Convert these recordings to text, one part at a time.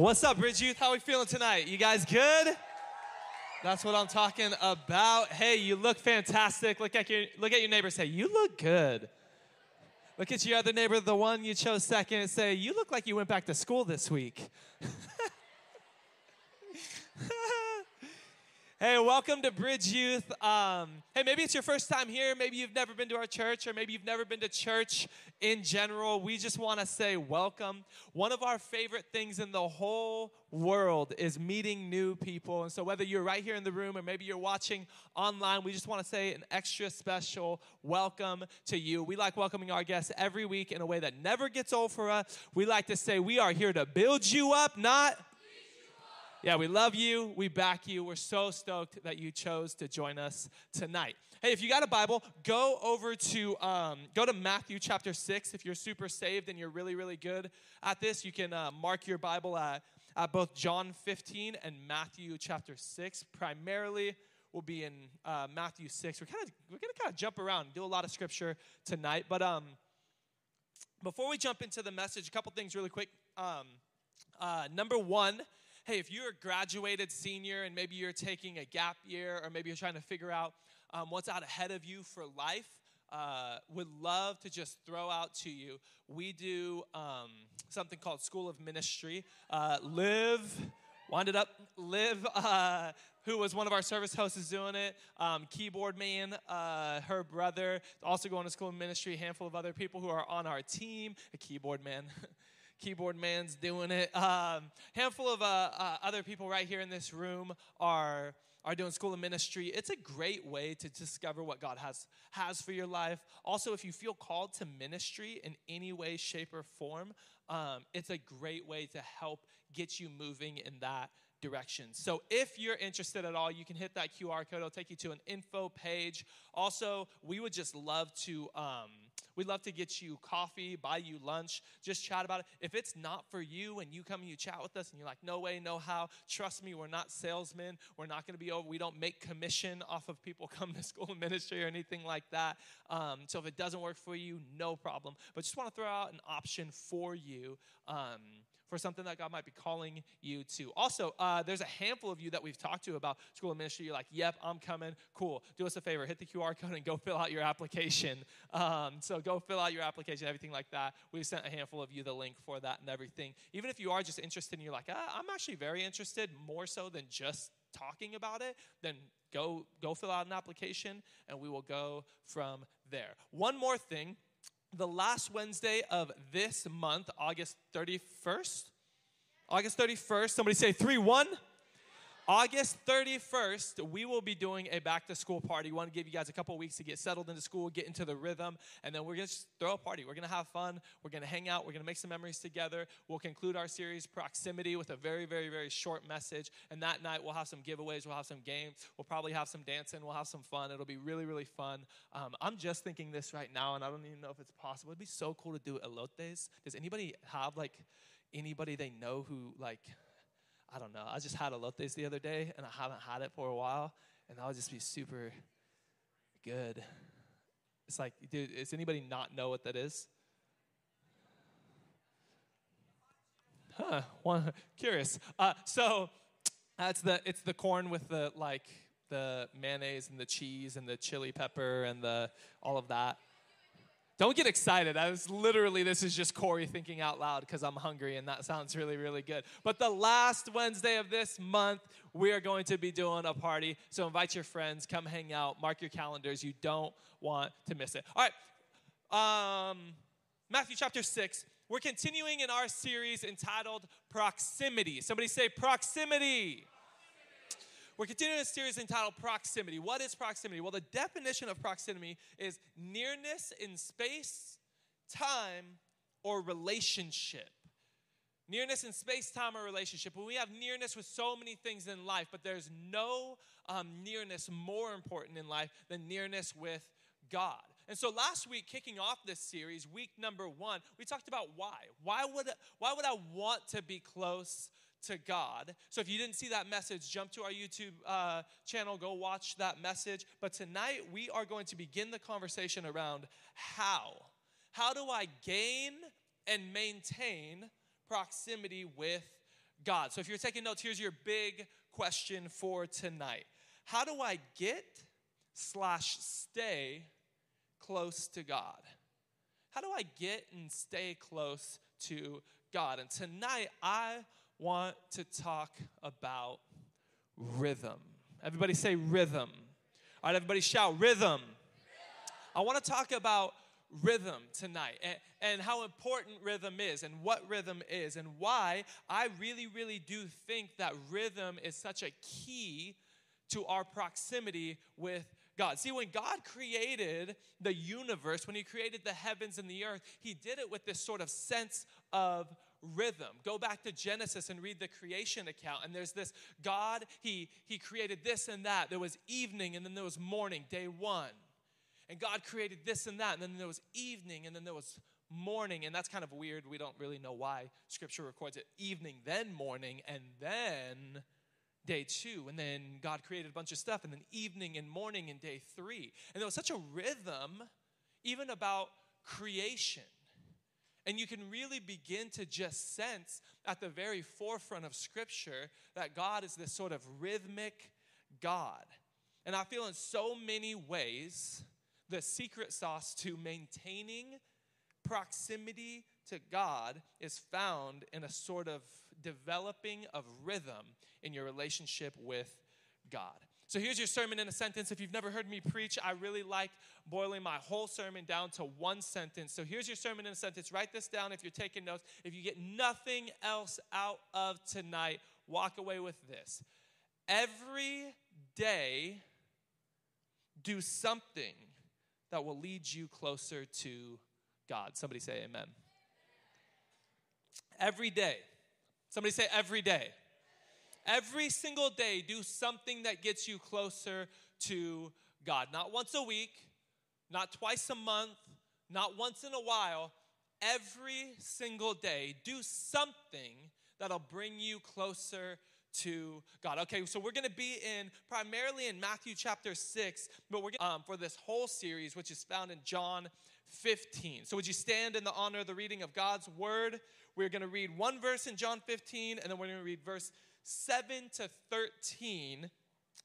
What's up, Bridge Youth? How are we feeling tonight? You guys good? That's what I'm talking about. Hey, you look fantastic. Look at your look at your neighbor. Say, you look good. Look at your other neighbor, the one you chose second, say, you look like you went back to school this week. Hey, welcome to Bridge Youth. Um, hey, maybe it's your first time here. Maybe you've never been to our church, or maybe you've never been to church in general. We just want to say welcome. One of our favorite things in the whole world is meeting new people. And so, whether you're right here in the room or maybe you're watching online, we just want to say an extra special welcome to you. We like welcoming our guests every week in a way that never gets old for us. We like to say we are here to build you up, not yeah, we love you. We back you. We're so stoked that you chose to join us tonight. Hey, if you got a Bible, go over to um, go to Matthew chapter six. If you're super saved and you're really really good at this, you can uh, mark your Bible at, at both John 15 and Matthew chapter six. Primarily, we'll be in uh, Matthew six. We're kind of we're gonna kind of jump around and do a lot of scripture tonight. But um, before we jump into the message, a couple things really quick. Um, uh, number one hey, if you're a graduated senior and maybe you're taking a gap year or maybe you're trying to figure out um, what's out ahead of you for life, uh, would love to just throw out to you. We do um, something called School of Ministry. Uh, Liv, wind it up. Liv, uh, who was one of our service hosts, is doing it. Um, keyboard man, uh, her brother, also going to School of Ministry. A handful of other people who are on our team. A keyboard man. keyboard man's doing it. Um, handful of uh, uh, other people right here in this room are are doing school of ministry. It's a great way to discover what God has has for your life. Also, if you feel called to ministry in any way, shape, or form, um, it's a great way to help get you moving in that direction. So if you're interested at all, you can hit that QR code. It'll take you to an info page. Also, we would just love to. Um, We'd love to get you coffee, buy you lunch, just chat about it. If it's not for you and you come and you chat with us and you're like, no way, no how, trust me, we're not salesmen. We're not going to be over. We don't make commission off of people coming to school and ministry or anything like that. Um, so if it doesn't work for you, no problem. But just want to throw out an option for you. Um, for something that God might be calling you to. Also, uh, there's a handful of you that we've talked to about school of ministry. You're like, yep, I'm coming. Cool. Do us a favor, hit the QR code and go fill out your application. Um, so go fill out your application, everything like that. We've sent a handful of you the link for that and everything. Even if you are just interested and you're like, ah, I'm actually very interested, more so than just talking about it, then go go fill out an application and we will go from there. One more thing the last Wednesday of this month, August 31st. August 31st, somebody say 3 1. August 31st, we will be doing a back to school party. We want to give you guys a couple weeks to get settled into school, get into the rhythm, and then we're going to throw a party. We're going to have fun. We're going to hang out. We're going to make some memories together. We'll conclude our series, Proximity, with a very, very, very short message. And that night, we'll have some giveaways. We'll have some games. We'll probably have some dancing. We'll have some fun. It'll be really, really fun. Um, I'm just thinking this right now, and I don't even know if it's possible. It'd be so cool to do elotes. Does anybody have, like, anybody they know who, like, I don't know. I just had a elotes the other day, and I haven't had it for a while, and that would just be super good. It's like, dude, does anybody not know what that is? Huh? One curious. Uh, so that's the it's the corn with the like the mayonnaise and the cheese and the chili pepper and the all of that. Don't get excited. I was literally, this is just Corey thinking out loud because I'm hungry and that sounds really, really good. But the last Wednesday of this month, we are going to be doing a party. So invite your friends, come hang out, mark your calendars. You don't want to miss it. All right. Um, Matthew chapter 6. We're continuing in our series entitled Proximity. Somebody say proximity. We're continuing a series entitled Proximity. What is proximity? Well, the definition of proximity is nearness in space, time, or relationship. Nearness in space, time, or relationship. When we have nearness with so many things in life, but there's no um, nearness more important in life than nearness with God. And so last week, kicking off this series, week number one, we talked about why. Why would, why would I want to be close to God. So if you didn't see that message, jump to our YouTube uh, channel, go watch that message. But tonight we are going to begin the conversation around how. How do I gain and maintain proximity with God. So if you're taking notes, here's your big question for tonight How do I get slash stay close to God? How do I get and stay close to God? And tonight, I want to talk about rhythm. Everybody say rhythm. All right, everybody shout rhythm. I want to talk about rhythm tonight and, and how important rhythm is and what rhythm is and why I really, really do think that rhythm is such a key to our proximity with God. See, when God created the universe, when He created the heavens and the earth, He did it with this sort of sense of rhythm. Go back to Genesis and read the creation account, and there's this God, He, he created this and that. There was evening, and then there was morning, day one. And God created this and that, and then there was evening, and then there was morning, and that's kind of weird. We don't really know why Scripture records it evening, then morning, and then day two. And then God created a bunch of stuff, and then evening and morning and day three. And there was such a rhythm, even about creation. And you can really begin to just sense at the very forefront of Scripture that God is this sort of rhythmic God. And I feel in so many ways the secret sauce to maintaining proximity to God is found in a sort of developing of rhythm in your relationship with God. So here's your sermon in a sentence. If you've never heard me preach, I really like boiling my whole sermon down to one sentence. So here's your sermon in a sentence. Write this down if you're taking notes. If you get nothing else out of tonight, walk away with this. Every day, do something that will lead you closer to God. Somebody say amen. Every day. Somebody say every day. Every single day, do something that gets you closer to God. Not once a week, not twice a month, not once in a while. Every single day, do something that'll bring you closer to God. Okay, so we're going to be in primarily in Matthew chapter 6, but we're um, for this whole series, which is found in John 15. So would you stand in the honor of the reading of God's word? We're going to read one verse in John 15, and then we're going to read verse 7 to 13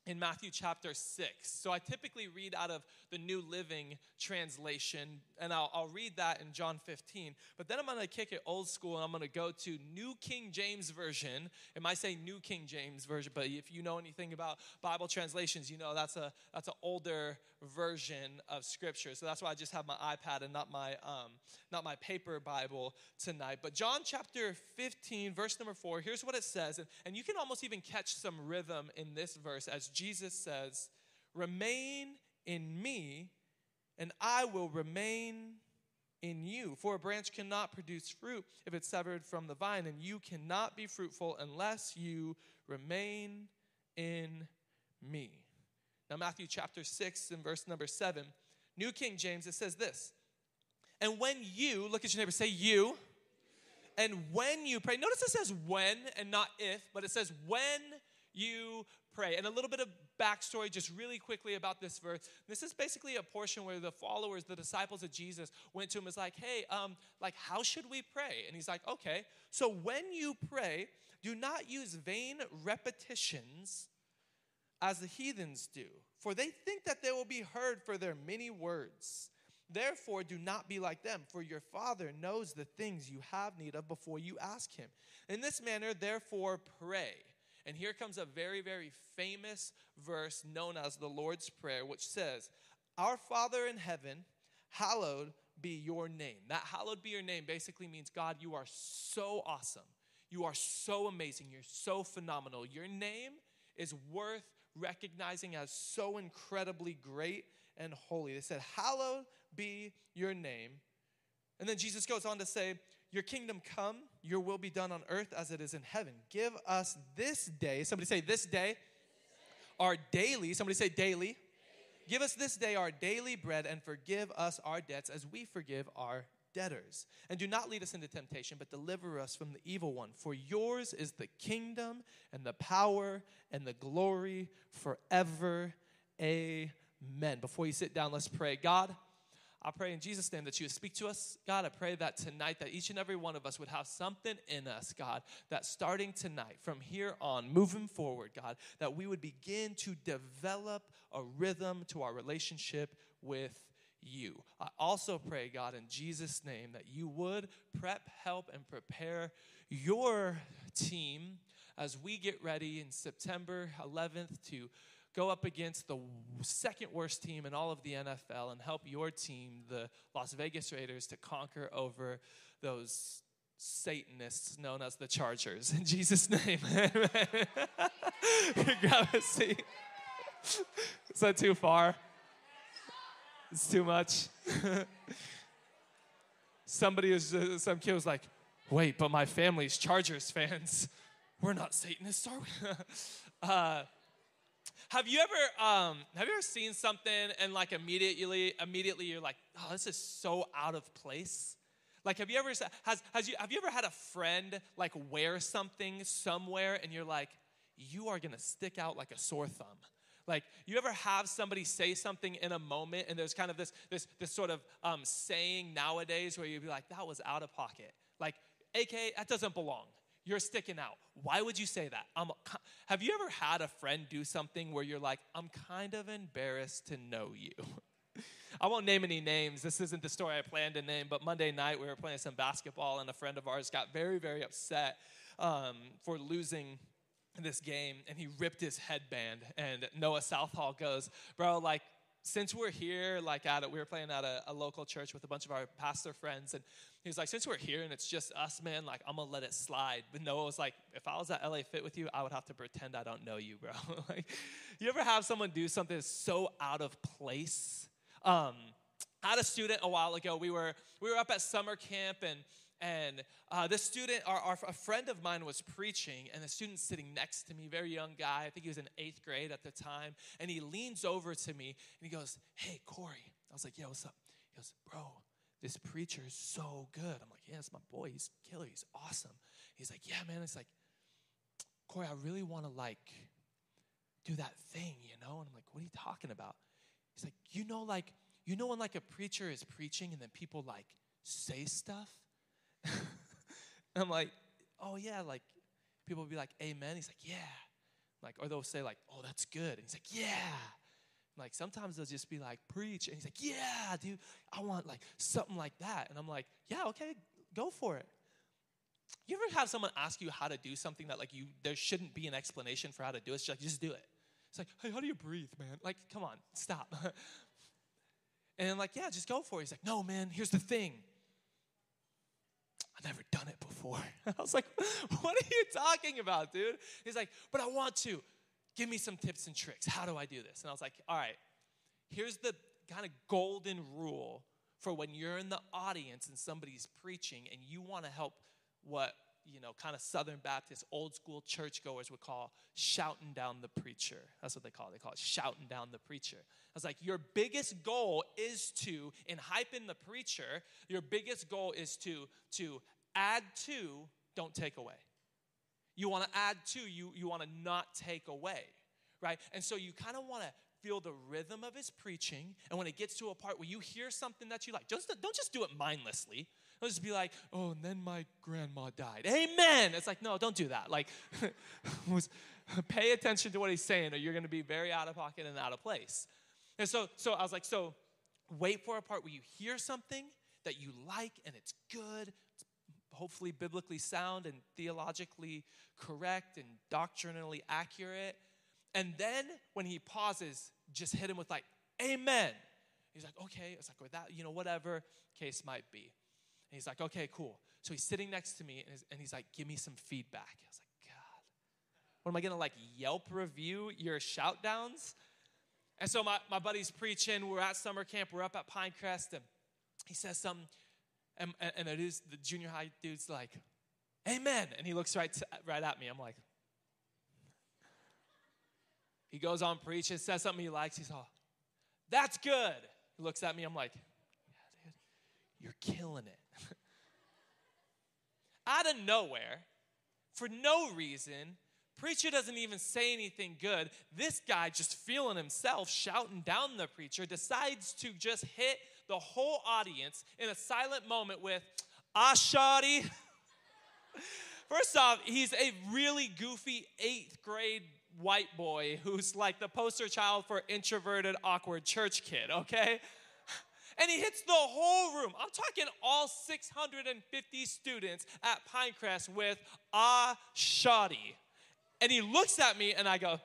in Matthew chapter 6. So I typically read out of the New Living Translation, and I'll, I'll read that in John 15. But then I'm going to kick it old school, and I'm going to go to New King James Version. It might say New King James Version, but if you know anything about Bible translations, you know that's a that's an older version of Scripture. So that's why I just have my iPad and not my um, not my paper Bible tonight. But John chapter 15, verse number four. Here's what it says, and, and you can almost even catch some rhythm in this verse as Jesus says, Remain in me, and I will remain in you. For a branch cannot produce fruit if it's severed from the vine, and you cannot be fruitful unless you remain in me. Now, Matthew chapter 6 and verse number 7, New King James, it says this. And when you, look at your neighbor, say you, and when you pray, notice it says when and not if, but it says when you pray. And a little bit of backstory, just really quickly about this verse. This is basically a portion where the followers, the disciples of Jesus, went to him and was like, hey, um, like, how should we pray? And he's like, okay, so when you pray, do not use vain repetitions as the heathens do, for they think that they will be heard for their many words. Therefore, do not be like them, for your Father knows the things you have need of before you ask Him. In this manner, therefore, pray. And here comes a very, very famous verse known as the Lord's Prayer, which says, Our Father in heaven, hallowed be your name. That hallowed be your name basically means, God, you are so awesome. You are so amazing. You're so phenomenal. Your name is worth recognizing as so incredibly great and holy. They said, Hallowed be your name. And then Jesus goes on to say, Your kingdom come, your will be done on earth as it is in heaven. Give us this day, somebody say, This day, our daily, somebody say, daily. Give us this day our daily bread and forgive us our debts as we forgive our debtors. And do not lead us into temptation, but deliver us from the evil one. For yours is the kingdom and the power and the glory forever. Amen. Before you sit down, let's pray. God, I pray in Jesus' name that you would speak to us, God. I pray that tonight that each and every one of us would have something in us, God, that starting tonight, from here on, moving forward, God, that we would begin to develop a rhythm to our relationship with you. I also pray, God, in Jesus' name, that you would prep, help, and prepare your team as we get ready in September 11th to go up against the second worst team in all of the NFL and help your team, the Las Vegas Raiders, to conquer over those Satanists known as the Chargers. In Jesus' name, amen. grab a seat. Is that too far? It's too much. Somebody is, uh, some kid was like, wait, but my family's Chargers fans. We're not Satanists, are we? uh, have you ever um, have you ever seen something and like immediately immediately you're like, oh, this is so out of place? Like, have you ever has has you have you ever had a friend like wear something somewhere and you're like, you are gonna stick out like a sore thumb? Like, you ever have somebody say something in a moment and there's kind of this this this sort of um, saying nowadays where you'd be like, that was out of pocket. Like, AK, that doesn't belong you're sticking out. Why would you say that? I'm, have you ever had a friend do something where you're like, I'm kind of embarrassed to know you? I won't name any names. This isn't the story I planned to name, but Monday night we were playing some basketball, and a friend of ours got very, very upset um, for losing this game, and he ripped his headband. And Noah Southall goes, Bro, like, since we're here, like at it, we were playing at a, a, local church with a bunch of our pastor friends, and he was like, since we're here and it's just us, man, like I'm gonna let it slide. But Noah was like, if I was at LA Fit with you, I would have to pretend I don't know you, bro. like, you ever have someone do something so out of place? Um, I had a student a while ago. We were we were up at summer camp and and uh, this student, our, our, a friend of mine was preaching, and the student sitting next to me, very young guy, I think he was in eighth grade at the time, and he leans over to me and he goes, Hey, Corey. I was like, Yeah, what's up? He goes, Bro, this preacher is so good. I'm like, Yeah, it's my boy. He's killer. He's awesome. He's like, Yeah, man. It's like, Corey, I really want to like do that thing, you know? And I'm like, What are you talking about? He's like, You know, like, you know when like a preacher is preaching and then people like say stuff? I'm like, oh yeah, like people be like, amen. He's like, yeah. Like, or they'll say like, oh, that's good. And he's like, yeah. Like sometimes they'll just be like, preach. And he's like, yeah, dude, I want like something like that. And I'm like, yeah, okay, go for it. You ever have someone ask you how to do something that like you there shouldn't be an explanation for how to do it? It's like, just do it. It's like, hey, how do you breathe, man? Like, come on, stop. and then like, yeah, just go for it. He's like, no, man, here's the thing. Never done it before. I was like, what are you talking about, dude? He's like, but I want to. Give me some tips and tricks. How do I do this? And I was like, all right, here's the kind of golden rule for when you're in the audience and somebody's preaching and you want to help what you know, kind of Southern Baptist, old school churchgoers would call shouting down the preacher. That's what they call it. They call it shouting down the preacher. I was like, your biggest goal is to, in hyping the preacher, your biggest goal is to, to add to, don't take away. You want to add to, you, you want to not take away, right? And so you kind of want to feel the rhythm of his preaching. And when it gets to a part where you hear something that you like, just, don't just do it mindlessly. Don't just be like, oh, and then my grandma died. Amen. It's like, no, don't do that. Like, pay attention to what he's saying, or you're going to be very out of pocket and out of place. And so, so I was like, so wait for a part where you hear something that you like and it's good, it's hopefully biblically sound and theologically correct and doctrinally accurate. And then when he pauses, just hit him with like, Amen. He's like, okay. It's like, or that, you know, whatever case might be. He's like, okay, cool. So he's sitting next to me and, he's like, give me some feedback. I was like, God, what am I gonna like Yelp review your shout downs? And so my, my buddy's preaching. We're at summer camp. We're up at Pinecrest, and he says something, and, and it is the junior high dude's like, Amen. And he looks right, right at me. I'm like, he goes on preaching, says something he likes. He's all, that's good. He looks at me. I'm like, yeah, dude, you're killing it. Out of nowhere, for no reason, preacher doesn't even say anything good. This guy, just feeling himself, shouting down the preacher, decides to just hit the whole audience in a silent moment with, ah, shoddy. First off, he's a really goofy eighth grade white boy who's like the poster child for introverted, awkward church kid, okay? And he hits the whole room. I'm talking all 650 students at Pinecrest with ah shoddy. And he looks at me and I go,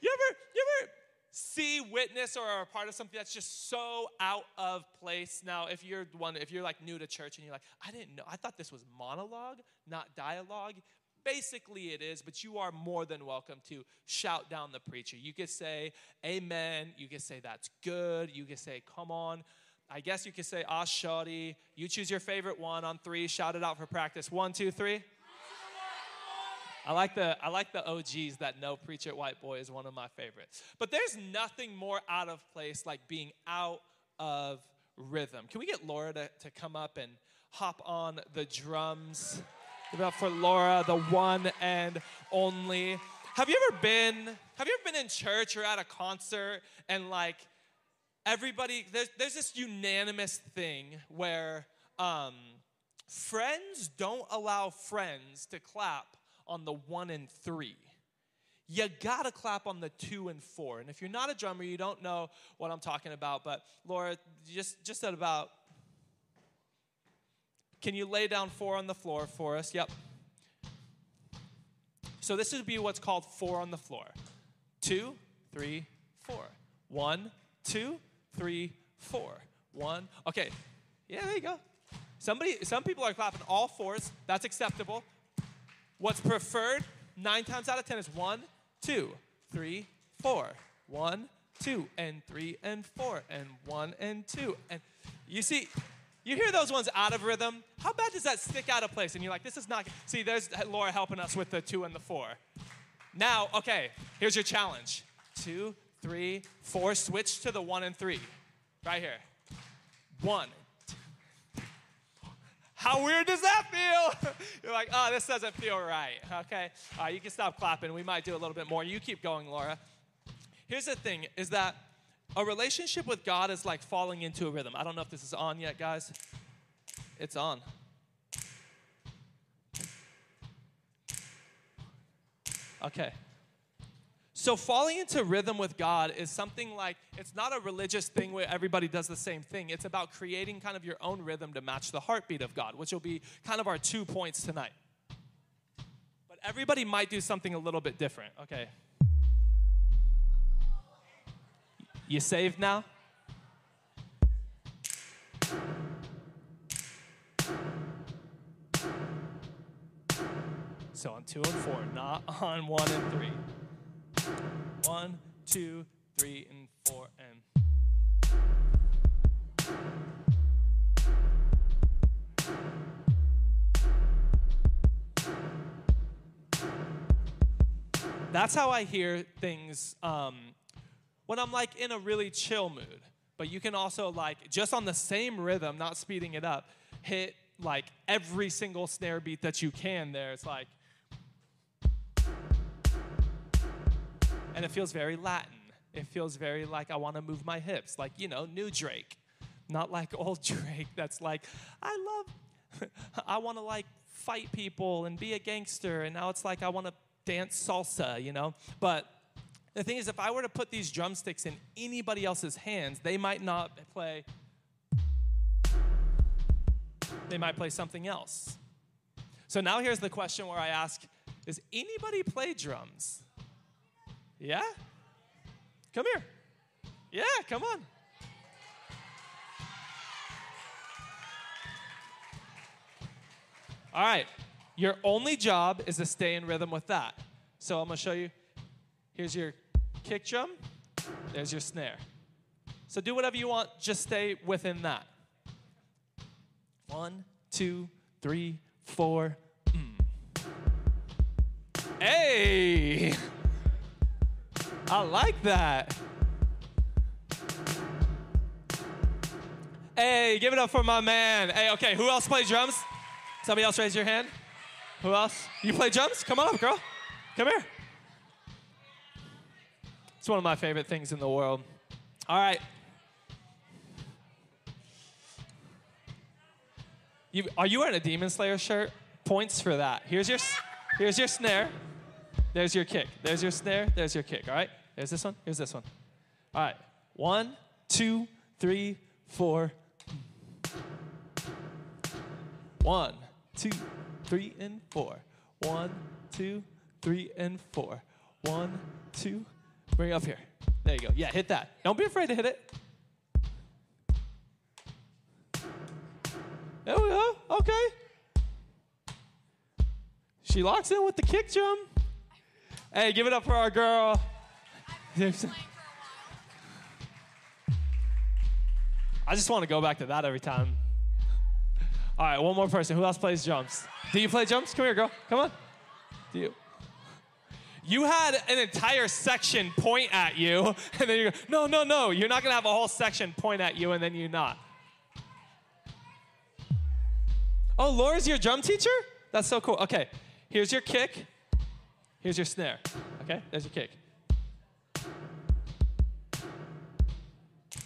you ever, you ever see, witness, or are a part of something that's just so out of place? Now, if you're one, if you're like new to church and you're like, I didn't know, I thought this was monologue, not dialogue. Basically, it is, but you are more than welcome to shout down the preacher. You could say, Amen. You could say, That's good. You could say, Come on. I guess you could say, Ah, shoddy. You choose your favorite one on three. Shout it out for practice. One, two, three. I like the I like the OGs that know Preacher White Boy is one of my favorites. But there's nothing more out of place like being out of rhythm. Can we get Laura to, to come up and hop on the drums? Up for Laura, the one and only. Have you ever been have you ever been in church or at a concert and like everybody there's there's this unanimous thing where um, friends don't allow friends to clap on the one and three. You gotta clap on the two and four. And if you're not a drummer, you don't know what I'm talking about. But Laura, just just at about, can you lay down four on the floor for us? Yep. So this would be what's called four on the floor. Two, three, four. One, two, three, four. One. Okay. Yeah, there you go. Somebody, some people are clapping all fours. That's acceptable. What's preferred nine times out of ten is one, two, three, four. One, two, and three, and four, and one, and two. And you see, you hear those ones out of rhythm. How bad does that stick out of place? And you're like, this is not. See, there's Laura helping us with the two and the four. Now, okay, here's your challenge two, three, four. Switch to the one and three. Right here. One, how weird does that feel? You're like, oh, this doesn't feel right. Okay, uh, you can stop clapping. We might do a little bit more. You keep going, Laura. Here's the thing: is that a relationship with God is like falling into a rhythm. I don't know if this is on yet, guys. It's on. Okay. So, falling into rhythm with God is something like it's not a religious thing where everybody does the same thing. It's about creating kind of your own rhythm to match the heartbeat of God, which will be kind of our two points tonight. But everybody might do something a little bit different. Okay. You saved now? So on two and four, not on one and three. One, two, three, and four, and. That's how I hear things um, when I'm like in a really chill mood. But you can also like just on the same rhythm, not speeding it up, hit like every single snare beat that you can there. It's like and it feels very Latin. It feels very like I want to move my hips, like, you know, new Drake. Not like old Drake that's like, I love, I want to like fight people and be a gangster. And now it's like I want to dance salsa, you know? But the thing is, if I were to put these drumsticks in anybody else's hands, they might not play, they might play something else. So now here's the question where I ask Does anybody play drums? Yeah? Come here. Yeah, come on. All right. Your only job is to stay in rhythm with that. So I'm to show you. Here's your kick drum. There's your snare. So do whatever you want, just stay within that. One, two, three, four. Mm. Hey! I like that. Hey, give it up for my man. Hey, okay, who else plays drums? Somebody else raise your hand. Who else? You play drums? Come on up, girl. Come here. It's one of my favorite things in the world. All right. You, are you wearing a Demon Slayer shirt? Points for that. Here's your, here's your snare. There's your kick. There's your snare. There's your kick. All right. There's this one. Here's this one. All right. One, two, three, four. One, two, three, and four. One, two, three, and four. One, two. Bring it up here. There you go. Yeah, hit that. Don't be afraid to hit it. There we go. Okay. She locks in with the kick drum. Hey, give it up for our girl. I just want to go back to that every time. All right, one more person. Who else plays drums? Do you play drums? Come here, girl. Come on. Do you? You had an entire section point at you, and then you go, no, no, no. You're not to have a whole section point at you, and then you not. Oh, Laura's your drum teacher? That's so cool. Okay, here's your kick. Here's your snare. Okay, there's your kick.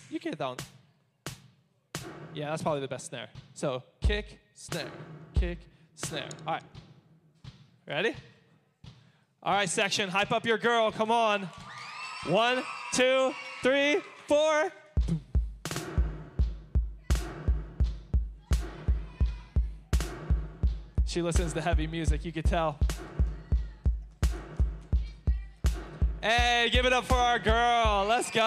You get that one. Yeah, that's probably the best snare. So kick, snare, kick, snare. All right. Ready? All right, section, hype up your girl. Come on. One, two, three, four. She listens to heavy music, you could tell. Hey, give it up for our girl. Let's go.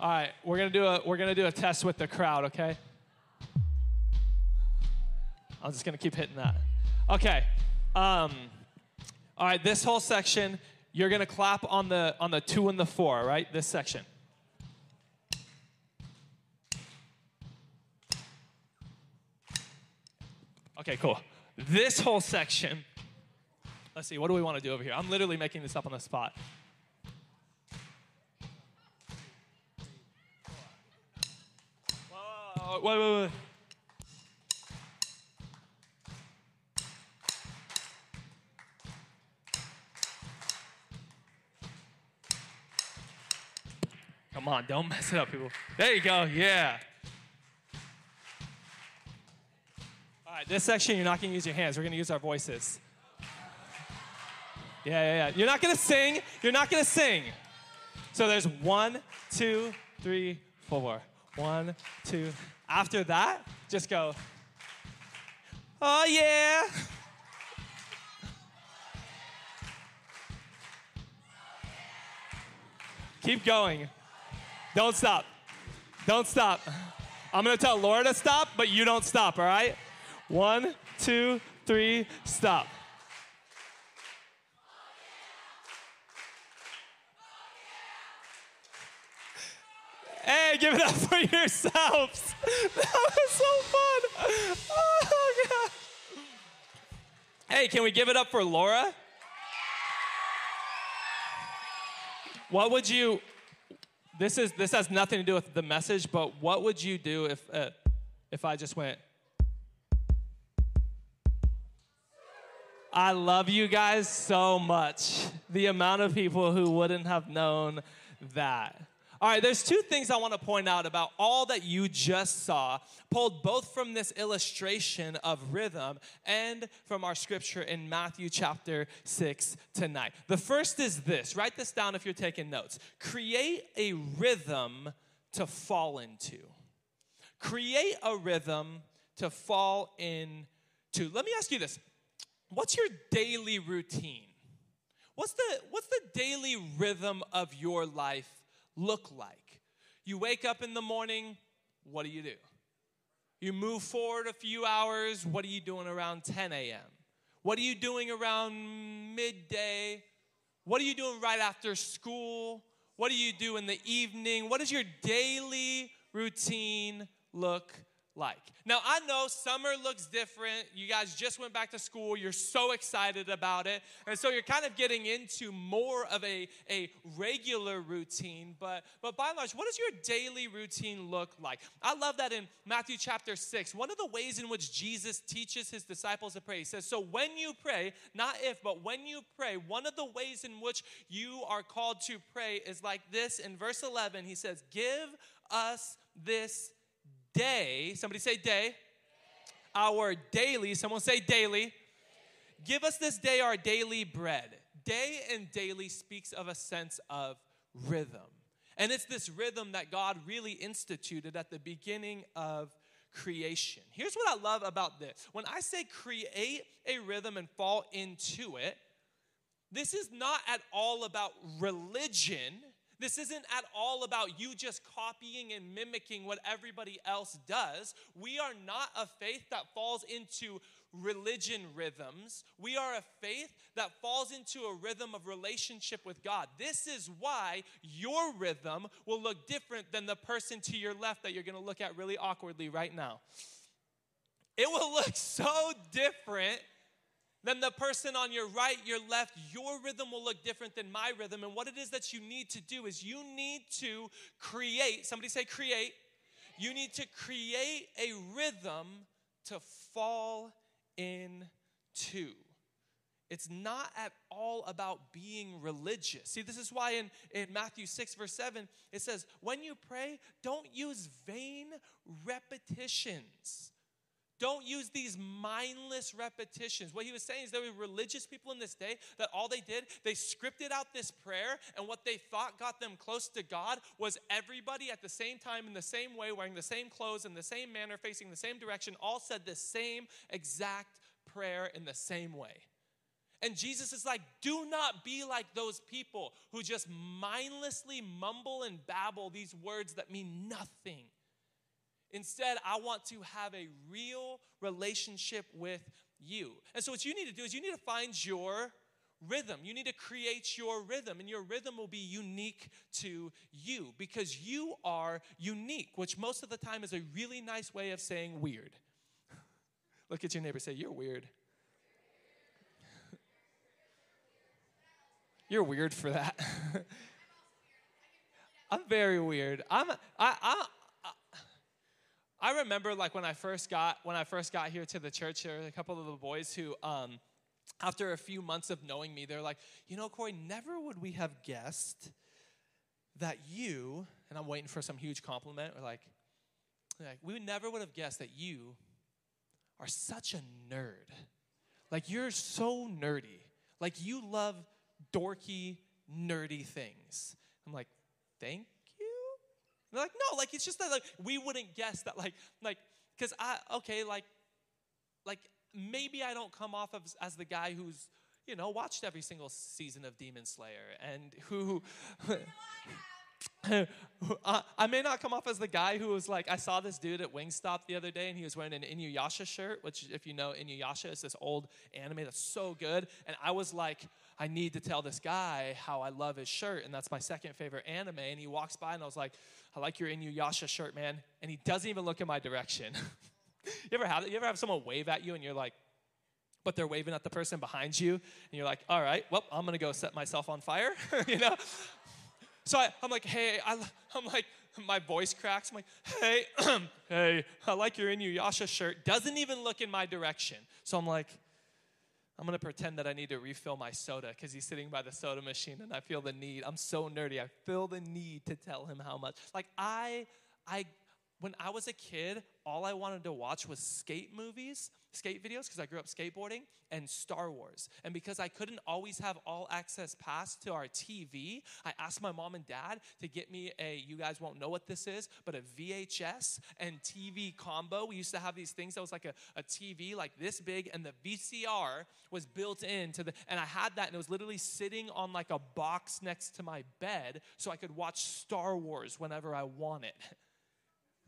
All right, we're gonna do a we're gonna do a test with the crowd, okay? I'm just gonna keep hitting that. Okay. Um, all right, this whole section, you're gonna clap on the on the two and the four, right? This section. Okay, cool. This whole section, let's see, what do we want to do over here? I'm literally making this up on the spot. Whoa, wait, wait, Come on, don't mess it up, people. There you go, yeah. All right, this section, you're not gonna use your hands. We're gonna use our voices. Yeah, yeah, yeah. You're not gonna sing. You're not gonna sing. So there's one, two, three, four. One, two. After that, just go, oh yeah. Keep going. Don't stop. Don't stop. I'm gonna tell Laura to stop, but you don't stop, all right? One, two, three, stop. Hey, give it up for yourselves. That was so fun. Oh, God. Hey, can we give it up for Laura? What would you, this, is, this has nothing to do with the message, but what would you do if, uh, if I just went, I love you guys so much. The amount of people who wouldn't have known that. All right, there's two things I want to point out about all that you just saw, pulled both from this illustration of rhythm and from our scripture in Matthew chapter 6 tonight. The first is this write this down if you're taking notes. Create a rhythm to fall into. Create a rhythm to fall into. Let me ask you this what's your daily routine? What's the, what's the daily rhythm of your life look like? You wake up in the morning, what do you do? You move forward a few hours, what are you doing around 10 a.m.? What are you doing around midday? What are you doing right after school? What do you do in the evening? What does your daily routine look like? Now, I know summer looks different. You guys just went back to school. You're so excited about it. And so you're kind of getting into more of a, a regular routine. But, but by and large, what does your daily routine look like? I love that in Matthew chapter 6. One of the ways in which Jesus teaches his disciples to pray, he says, So when you pray, not if, but when you pray, one of the ways in which you are called to pray is like this. In verse 11, he says, Give us this day, somebody say day, our daily, someone say daily. Give us this day our daily bread. Day and daily speaks of a sense of rhythm. And it's this rhythm that God really instituted at the beginning of creation. Here's what I love about this. When I say create a rhythm and fall into it, this is not at all about religion this isn't at all about you just copying and mimicking what everybody else does. We are not a faith that falls into religion rhythms. We are a faith that falls into a rhythm of relationship with God. This is why your rhythm will look different than the person to your left that you're going to look at really awkwardly right now. It will look so different then the person on your right, your left, your rhythm will look different than my rhythm. And what it is that you need to do is you need to create, somebody say create. You need to create a rhythm to fall in into. It's not at all about being religious. See, this is why in, in Matthew 6, verse 7, it says, When you pray, don't use vain repetitions don't use these mindless repetitions. What he was saying is there were religious people in this day that all they did, they scripted out this prayer, and what they thought got them close to God was everybody at the same time, in the same way, wearing the same clothes, in the same manner, facing the same direction, all said the same exact prayer in the same way. And Jesus is like, do not be like those people who just mindlessly mumble and babble these words that mean nothing. Instead, I want to have a real relationship with you. And so, what you need to do is you need to find your rhythm. You need to create your rhythm, and your rhythm will be unique to you because you are unique, which most of the time is a really nice way of saying weird. Look at your neighbor, say, You're weird. You're weird for that. I'm very weird. I'm, I, I remember like when I first got when I first got here to the church, there were a couple of the boys who um, after a few months of knowing me, they're like, you know, Corey, never would we have guessed that you, and I'm waiting for some huge compliment, or like, like we never would have guessed that you are such a nerd. Like you're so nerdy. Like you love dorky, nerdy things. I'm like, thank they're like, no, like it's just that like we wouldn't guess that like like because I okay like like maybe I don't come off as, as the guy who's you know watched every single season of Demon Slayer and who. I may not come off as the guy who was like, I saw this dude at Wingstop the other day and he was wearing an Inuyasha shirt, which, if you know Inuyasha, is this old anime that's so good. And I was like, I need to tell this guy how I love his shirt, and that's my second favorite anime. And he walks by and I was like, I like your Inuyasha shirt, man. And he doesn't even look in my direction. you ever have that? You ever have someone wave at you and you're like, but they're waving at the person behind you, and you're like, all right, well, I'm gonna go set myself on fire, you know? So I, am like, hey, I, I'm like, my voice cracks. I'm like, hey, hey, I like your Inuyasha shirt. Doesn't even look in my direction. So I'm like, I'm gonna pretend that I need to refill my soda because he's sitting by the soda machine and I feel the need. I'm so nerdy. I feel the need to tell him how much. Like I, I, when I was a kid, all I wanted to watch was skate movies skate videos because I grew up skateboarding and Star Wars. And because I couldn't always have all access pass to our TV, I asked my mom and dad to get me a, you guys won't know what this is, but a VHS and TV combo. We used to have these things that was like a, a TV like this big, and the VCR was built into the, and I had that, and it was literally sitting on like a box next to my bed so I could watch Star Wars whenever I wanted.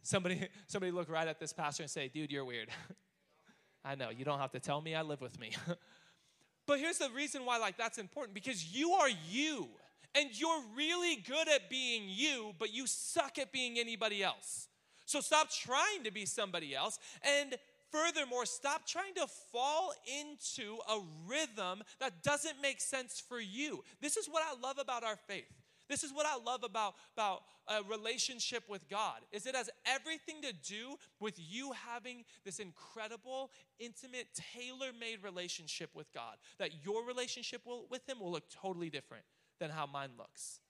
Somebody, somebody look right at this pastor and say, dude, you're weird. I know, you don't have to tell me, I live with me. but here's the reason why like that's important because you are you and you're really good at being you, but you suck at being anybody else. So stop trying to be somebody else. And furthermore, stop trying to fall into a rhythm that doesn't make sense for you. This is what I love about our faith. This is what I love about, about a relationship with God is it has everything to do with you having this incredible, intimate, tailor-made relationship with God. That your relationship will, with Him will look totally different than how mine looks.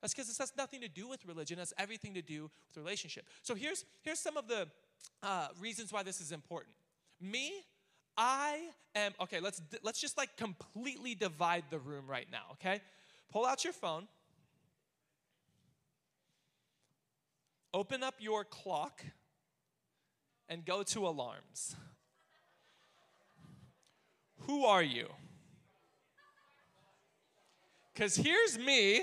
That's because this has nothing to do with religion. It has everything to do with relationship. So here's, here's some of the uh, reasons why this is important. Me, I am, okay, let's, let's just like completely divide the room right now, okay? Pull out your phone. Open up your clock and go to alarms. Who are you? Because here's me.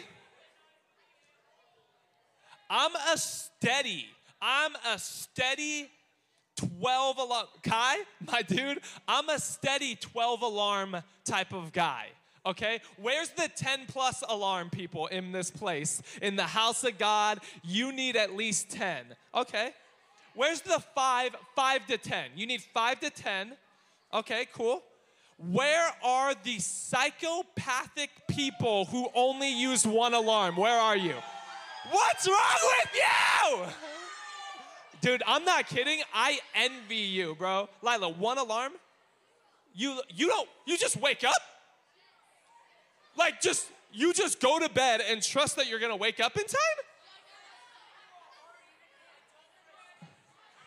I'm a steady, I'm a steady 12 alarm. Kai, my dude, I'm a steady 12 alarm type of guy. Okay? Where's the 10 plus alarm people in this place? In the house of God, you need at least 10. Okay? Where's the 5 5 to 10? You need 5 to 10. Okay, cool. Where are the psychopathic people who only use one alarm? Where are you? What's wrong with you? Dude, I'm not kidding. I envy you, bro. Lila, one alarm? You you don't you just wake up? Like just you just go to bed and trust that you're to wake up in time?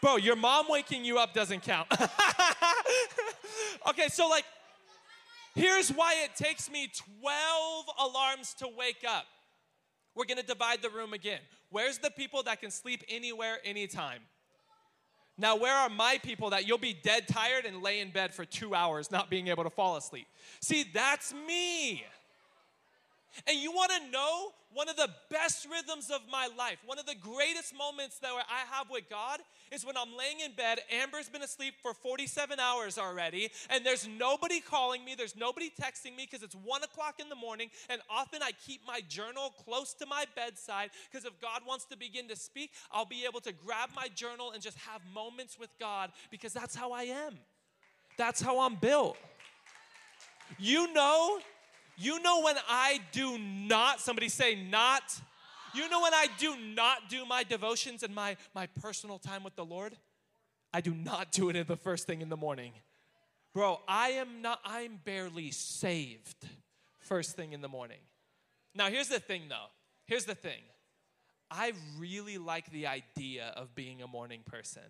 Bro, your mom waking you up doesn't count. okay, so like here's why it takes me 12 alarms to wake up. We're gonna divide the room again. Where's the people that can sleep anywhere, anytime? Now, where are my people that you'll be dead tired and lay in bed for two hours not being able to fall asleep? See, that's me. And you want to know one of the best rhythms of my life, one of the greatest moments that I have with God is when I'm laying in bed. Amber's been asleep for 47 hours already, and there's nobody calling me, there's nobody texting me because it's one o'clock in the morning. And often I keep my journal close to my bedside because if God wants to begin to speak, I'll be able to grab my journal and just have moments with God because that's how I am. That's how I'm built. You know you know when I do not, somebody say not. You know when I do not do my devotions and my, my personal time with the Lord? I do not do it in the first thing in the morning. Bro, I am not, I'm barely saved first thing in the morning. Now, here's the thing though. Here's the thing. I really like the idea of being a morning person.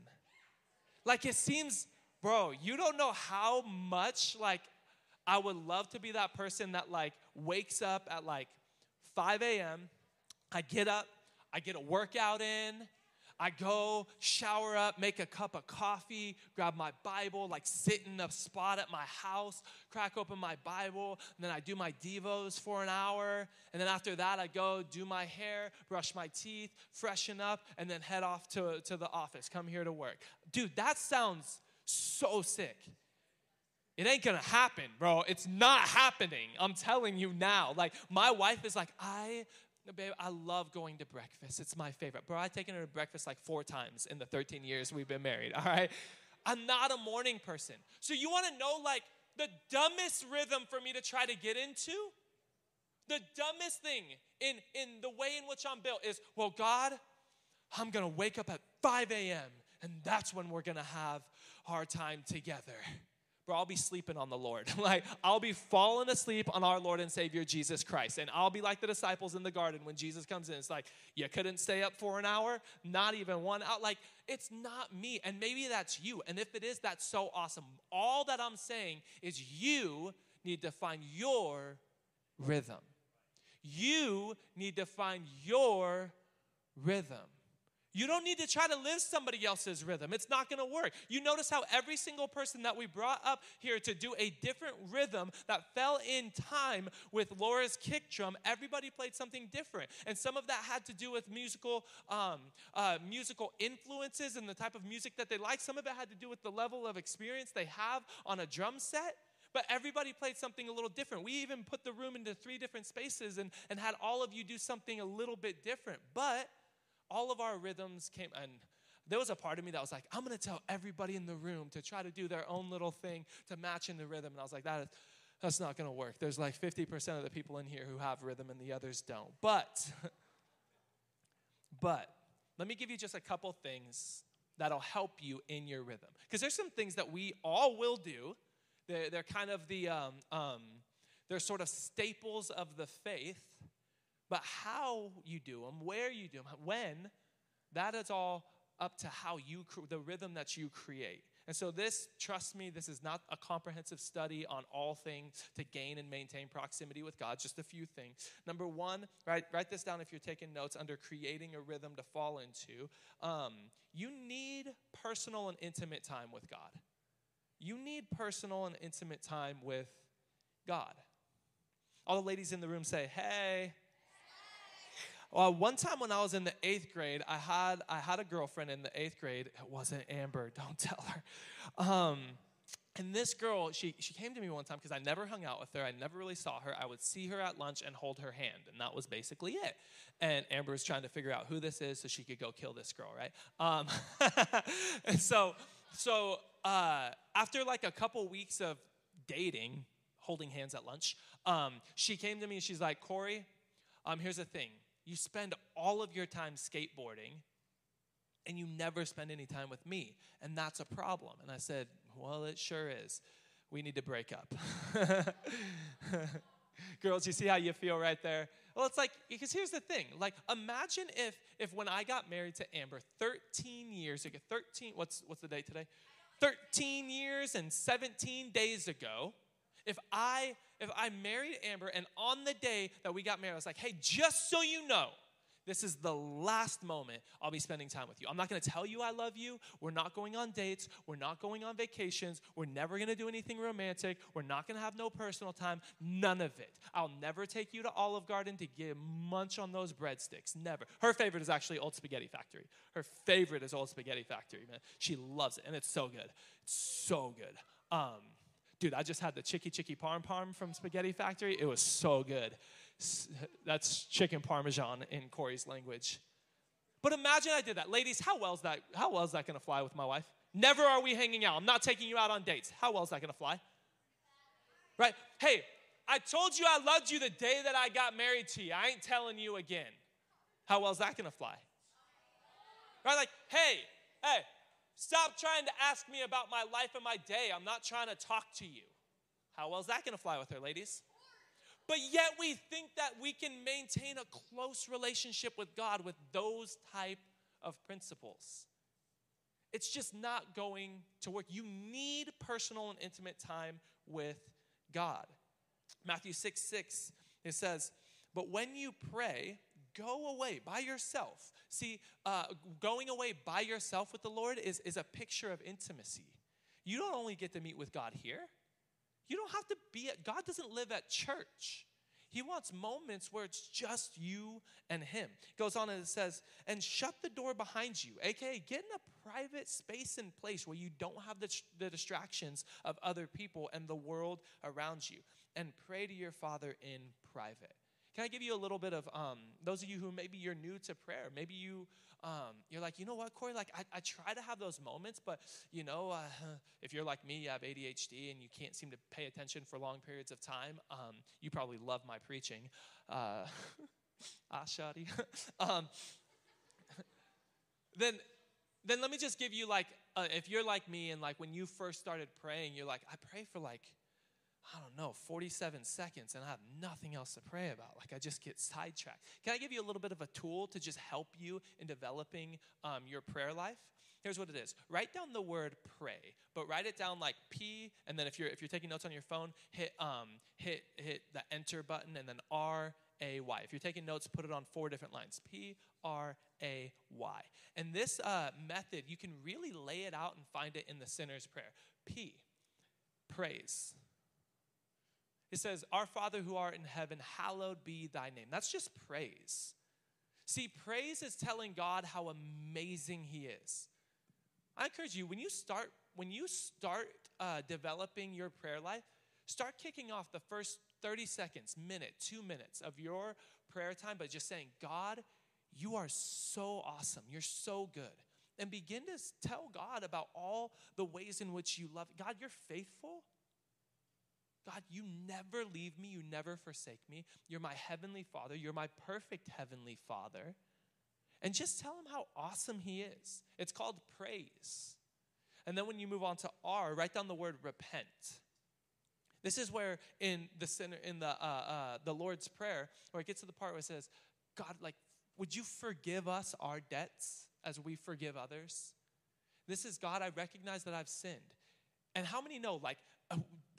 Like, it seems, bro, you don't know how much, like, I would love to be that person that like wakes up at like 5 a.m. I get up, I get a workout in, I go shower up, make a cup of coffee, grab my Bible, like sit in a spot at my house, crack open my Bible, and then I do my Devos for an hour. And then after that, I go do my hair, brush my teeth, freshen up, and then head off to, to the office, come here to work. Dude, that sounds so sick. It ain't gonna happen, bro. It's not happening. I'm telling you now. Like, my wife is like, I, babe, I love going to breakfast. It's my favorite. Bro, I've taken her to breakfast like four times in the 13 years we've been married, all right? I'm not a morning person. So, you wanna know, like, the dumbest rhythm for me to try to get into? The dumbest thing in, in the way in which I'm built is, well, God, I'm gonna wake up at 5 a.m., and that's when we're gonna have our time together bro, I'll be sleeping on the Lord. like, I'll be falling asleep on our Lord and Savior Jesus Christ. And I'll be like the disciples in the garden when Jesus comes in. It's like, you couldn't stay up for an hour, not even one hour. Like, it's not me. And maybe that's you. And if it is, that's so awesome. All that I'm saying is you need to find your rhythm. You need to find your rhythm. You don't need to try to live somebody else's rhythm. It's not going to work. You notice how every single person that we brought up here to do a different rhythm that fell in time with Laura's kick drum, everybody played something different. And some of that had to do with musical, um, uh, musical influences and the type of music that they like. Some of it had to do with the level of experience they have on a drum set but everybody played something a little different. We even put the room into three different spaces and, and had all of you do something a little bit different. But all of our rhythms came, and there was a part of me that was like, I'm to tell everybody in the room to try to do their own little thing to match in the rhythm. And I was like, that is, that's not to work. There's like 50% of the people in here who have rhythm and the others don't. But, but, let me give you just a couple things that'll help you in your rhythm. Because there's some things that we all will do. They're, they're kind of the, um, um, they're sort of staples of the faith. But how you do them, where you do them, when, that is all up to how you, the rhythm that you create. And so, this, trust me, this is not a comprehensive study on all things to gain and maintain proximity with God, just a few things. Number one, write, write this down if you're taking notes under creating a rhythm to fall into. Um, you need personal and intimate time with God. You need personal and intimate time with God. All the ladies in the room say, hey. Well, one time when I was in the eighth grade, I had I had a girlfriend in the eighth grade. It wasn't Amber. Don't tell her. Um, and this girl, she she came to me one time because I never hung out with her. I never really saw her. I would see her at lunch and hold her hand, and that was basically it. And Amber was trying to figure out who this is so she could go kill this girl, right? Um, and so so uh, after like a couple weeks of dating, holding hands at lunch, um, she came to me and she's like, Corey, um, here's the thing you spend all of your time skateboarding and you never spend any time with me. And that's a problem. And I said, Well, it sure is. We need to break up. Girls, you see how you feel right there? Well, it's like, because here's the thing. Like, imagine if if when I got married to Amber 13 years ago, 13, what's what's the date today? 13 years and 17 days ago, if I if I married Amber and on the day that we got married, I was like, hey, just so you know, this is the last moment I'll be spending time with you. I'm not going to tell you I love you. We're not going on dates. We're not going on vacations. We're never going to do anything romantic. We're not going to have no personal time. None of it. I'll never take you to Olive Garden to get munch on those breadsticks. Never. Her favorite is actually Old Spaghetti Factory. Her favorite is Old Spaghetti Factory, man. She loves it, and it's so good. It's so good. Um, Dude, I just had the chicky chicky parm parm from Spaghetti Factory. It was so good. That's chicken parmesan in Corey's language. But imagine I did that. Ladies, how well is that? How well is that gonna fly with my wife? Never are we hanging out. I'm not taking you out on dates. How well is that gonna fly? Right? Hey, I told you I loved you the day that I got married to you. I ain't telling you again. How well is that gonna fly? Right? Like, hey, hey, Stop trying to ask me about my life and my day. I'm not trying to talk to you. How well is that going to fly with her, ladies? But yet we think that we can maintain a close relationship with God with those type of principles. It's just not going to work. You need personal and intimate time with God. Matthew 6 6, it says, But when you pray, go away by yourself. See, uh, going away by yourself with the Lord is, is a picture of intimacy. You don't only get to meet with God here, you don't have to be at, God doesn't live at church. He wants moments where it's just you and Him. It goes on and it says, and shut the door behind you, aka get in a private space and place where you don't have the, the distractions of other people and the world around you, and pray to your Father in private. Can I give you a little bit of um, those of you who maybe you're new to prayer? Maybe you um, you're like, you know what, Corey? Like I, I try to have those moments, but you know, uh, if you're like me, you have ADHD and you can't seem to pay attention for long periods of time. Um, you probably love my preaching. Uh, ah, shoddy. um, then then let me just give you like uh, if you're like me and like when you first started praying you're like i pray for like I don't know, 47 seconds and I have nothing else to pray about. Like I just get sidetracked. Can I give you a little bit of a tool to just help you in developing um, your prayer life? Here's what it is. Write down the word pray, but write it down like P, and then if you're if you're taking notes on your phone, hit um hit hit the enter button and then R A Y. If you're taking notes, put it on four different lines. P R A Y. And this uh, method, you can really lay it out and find it in the sinner's prayer. P, praise. It says, Our Father who art in heaven, hallowed be thy name. That's just praise. See, praise is telling God how amazing he is. I encourage you, when you start, when you start uh, developing your prayer life, start kicking off the first 30 seconds, minute, two minutes of your prayer time by just saying, God, you are so awesome. You're so good. and begin to tell God about all the ways in which you love. God, you're faithful. God, you never leave me. You never forsake me. You're my heavenly Father. You're my perfect heavenly Father. And just tell him how awesome he is. It's called praise. And then when you move on to R, write down the word repent. This is where in the sinner, in the uh, uh, the Lord's prayer, where it gets to the part where it says, "God, like, would you forgive us our debts as we forgive others?" This is God. I recognize that I've sinned. And how many know, like,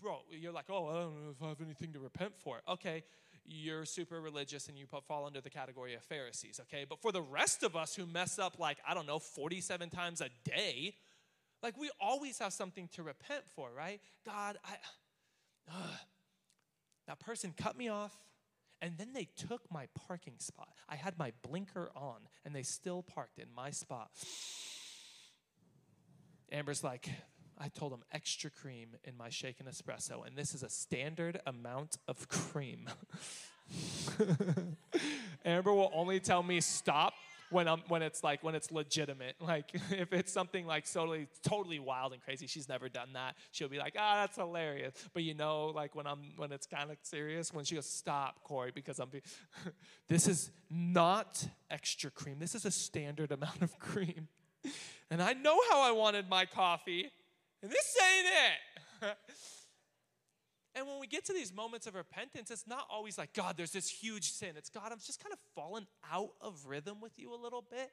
uh, bro, you're like, oh, I don't know if I have anything to repent for. Okay, you're super religious and you fall under the category of Pharisees, okay? But for the rest of us who mess up, like, I don't know, 47 times a day, like, we always have something to repent for, right? God, I that person cut me off and then they took my parking spot. I had my blinker on and they still parked in my spot. Amber's like, I told him extra cream in my shaken espresso, and this is a standard amount of cream. Amber will only tell me stop when I'm when it's like when it's legitimate. Like if it's something like totally totally wild and crazy, she's never done that. She'll be like, ah, oh, that's hilarious. But you know, like when I'm when it's kind of serious, when she goes, stop, Corey, because I'm. Be- this is not extra cream. This is a standard amount of cream, and I know how I wanted my coffee, and this ain't it. And when we get to these moments of repentance, it's not always like, God, there's this huge sin. It's God, I'm just kind of fallen out of rhythm with you a little bit.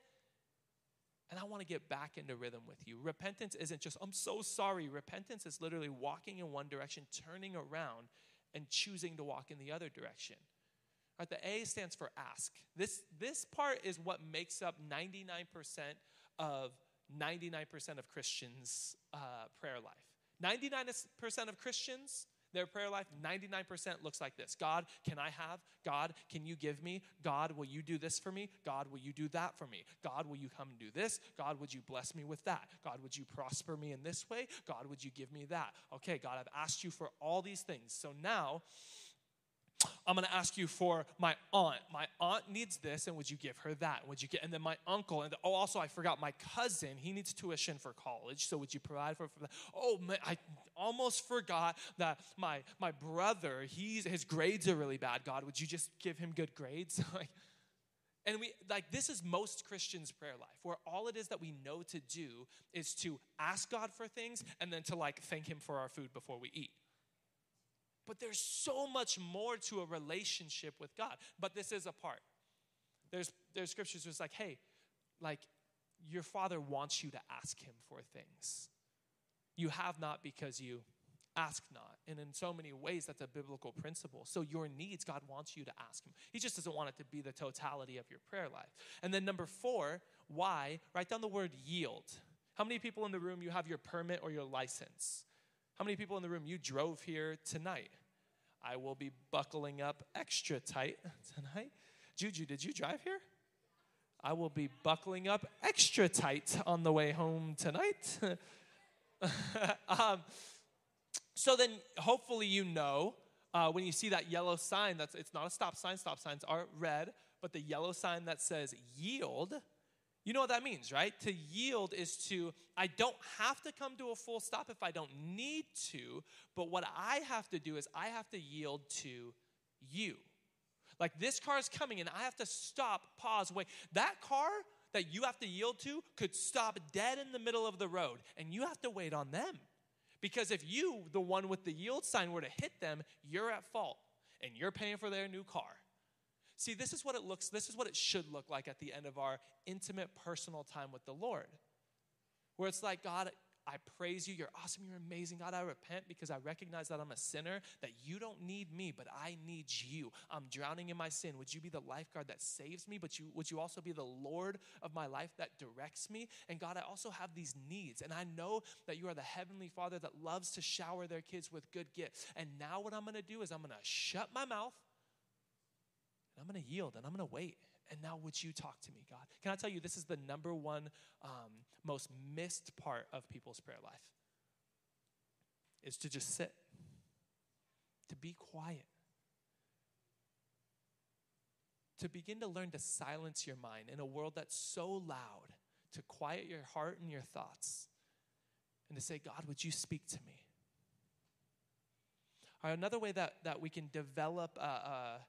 And I want to get back into rhythm with you. Repentance isn't just, I'm so sorry. Repentance is literally walking in one direction, turning around, and choosing to walk in the other direction. Right, the A stands for ask. This, this part is what makes up 99% of 99% of Christians' uh, prayer life. 99% of Christians their prayer life, 99% looks like this God, can I have? God, can you give me? God, will you do this for me? God, will you do that for me? God, will you come and do this? God, would you bless me with that? God, would you prosper me in this way? God, would you give me that? Okay, God, I've asked you for all these things. So now, I'm going to ask you for my aunt. My aunt needs this, and would you give her that? Would you get? And then my uncle, and oh, also I forgot my cousin. He needs tuition for college, so would you provide for, for that? Oh, I almost forgot that my my brother. He's his grades are really bad. God, would you just give him good grades? And we like this is most Christians' prayer life, where all it is that we know to do is to ask God for things and then to like thank Him for our food before we eat. But there's so much more to a relationship with God. But this is a part. There's there's scriptures it's like, hey, like your father wants you to ask him for things. You have not because you ask not. And in so many ways, that's a biblical principle. So, your needs, God wants you to ask Him. He just doesn't want it to be the totality of your prayer life. And then, number four, why? Write down the word yield. How many people in the room you have your permit or your license? How many people in the room you drove here tonight? I will be buckling up extra tight tonight. Juju, did you drive here? I will be buckling up extra tight on the way home tonight. um, so then, hopefully, you know uh, when you see that yellow sign. That's it's not a stop sign. Stop signs are red, but the yellow sign that says yield you know what that means, right? To yield is to, I don't have to come to a full stop if I don't need to, but what I have to do is I have to yield to you. Like this car is coming and I have to stop, pause, wait. That car that you have to yield to could stop dead in the middle of the road and you have to wait on them. Because if you, the one with the yield sign, were to hit them, you're at fault and you're paying for their new car. See, this is what it looks, this is what it should look like at the end of our intimate personal time with the Lord. Where it's like, God, I praise you. You're awesome. You're amazing. God, I repent because I recognize that I'm a sinner, that you don't need me, but I need you. I'm drowning in my sin. Would you be the lifeguard that saves me? But you, would you also be the Lord of my life that directs me? And God, I also have these needs. And I know that you are the Heavenly Father that loves to shower their kids with good gifts. And now what I'm going to do is I'm going to shut my mouth and I'm going to yield and I'm going to wait. And now, would you talk to me, God? Can I tell you, this is the number one um, most missed part of people's prayer life is to just sit, to be quiet, to begin to learn to silence your mind in a world that's so loud, to quiet your heart and your thoughts and to say, God, would you speak to me? Another way that, that we can develop a, a,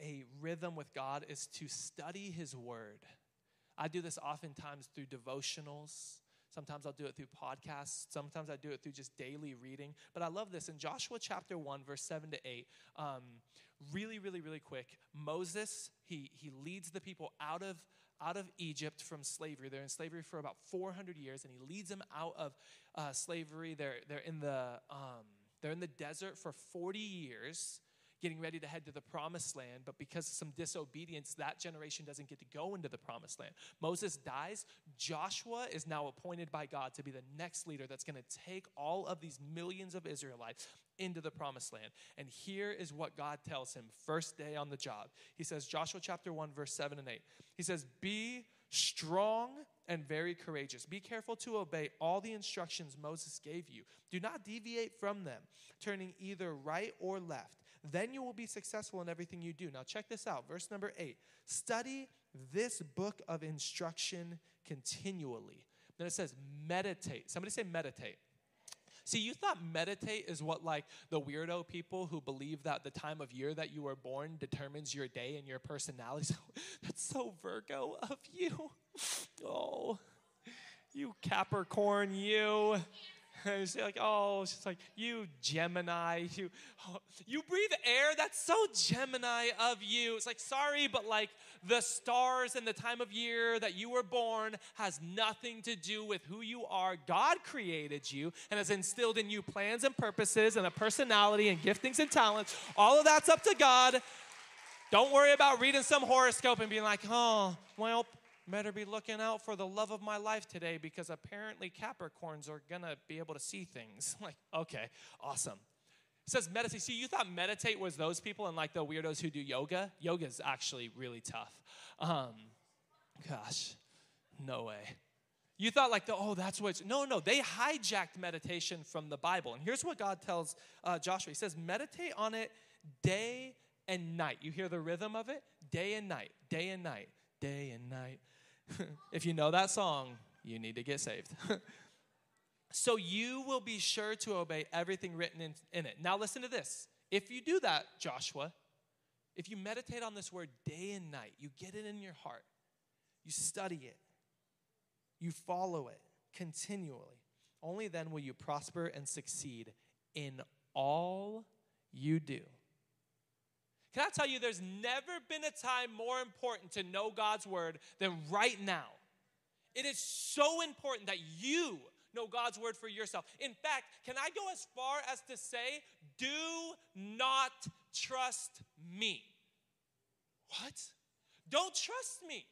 a rhythm with God is to study His Word. I do this oftentimes through devotionals. Sometimes I'll do it through podcasts. Sometimes I do it through just daily reading. But I love this. In Joshua chapter 1, verse 7 to 8, um, really, really, really quick, Moses, he, he leads the people out of, out of Egypt from slavery. They're in slavery for about 400 years, and he leads them out of uh, slavery. They're, they're, in the, um, they're in the desert for 40 years getting ready to head to the promised land, but because of some disobedience, that generation doesn't get to go into the promised land. Moses dies. Joshua is now appointed by God to be the next leader that's going to take all of these millions of Israelites into the promised land. And here is what God tells him first day on the job. He says, Joshua chapter 1, verse 7 and 8. He says, Be strong and very courageous. Be careful to obey all the instructions Moses gave you. Do not deviate from them, turning either right or left then you will be successful in everything you do. Now, check this out. Verse number eight study this book of instruction continually. Then it says, meditate. Somebody say, meditate. See, you thought meditate is what, like, the weirdo people who believe that the time of year that you were born determines your day and your personality. That's so Virgo of you. Oh, you Capricorn, you. And she's like, oh, she's like, you Gemini, you, oh, you breathe air. That's so Gemini of you. It's like, sorry, but like the stars and the time of year that you were born has nothing to do with who you are. God created you and has instilled in you plans and purposes and a personality and giftings and talents. All of that's up to God. Don't worry about reading some horoscope and being like, oh, well, better be looking out for the love of my life today because apparently Capricorns are gonna be able to see things. like, okay, awesome. It says meditate. See, you thought meditate was those people and like the weirdos who do yoga. Yoga is actually really tough. Um, gosh, no way. You thought like the oh that's what no no they hijacked meditation from the Bible and here's what God tells uh, Joshua. He says meditate on it day and night. You hear the rhythm of it? Day and night, day and night, day and night. if you know that song, you need to get saved. so you will be sure to obey everything written in, in it. Now, listen to this. If you do that, Joshua, if you meditate on this word day and night, you get it in your heart, you study it, you follow it continually, only then will you prosper and succeed in all you do. Can I tell you, there's never been a time more important to know God's word than right now. It is so important that you know God's word for yourself. In fact, can I go as far as to say, do not trust me? What? Don't trust me.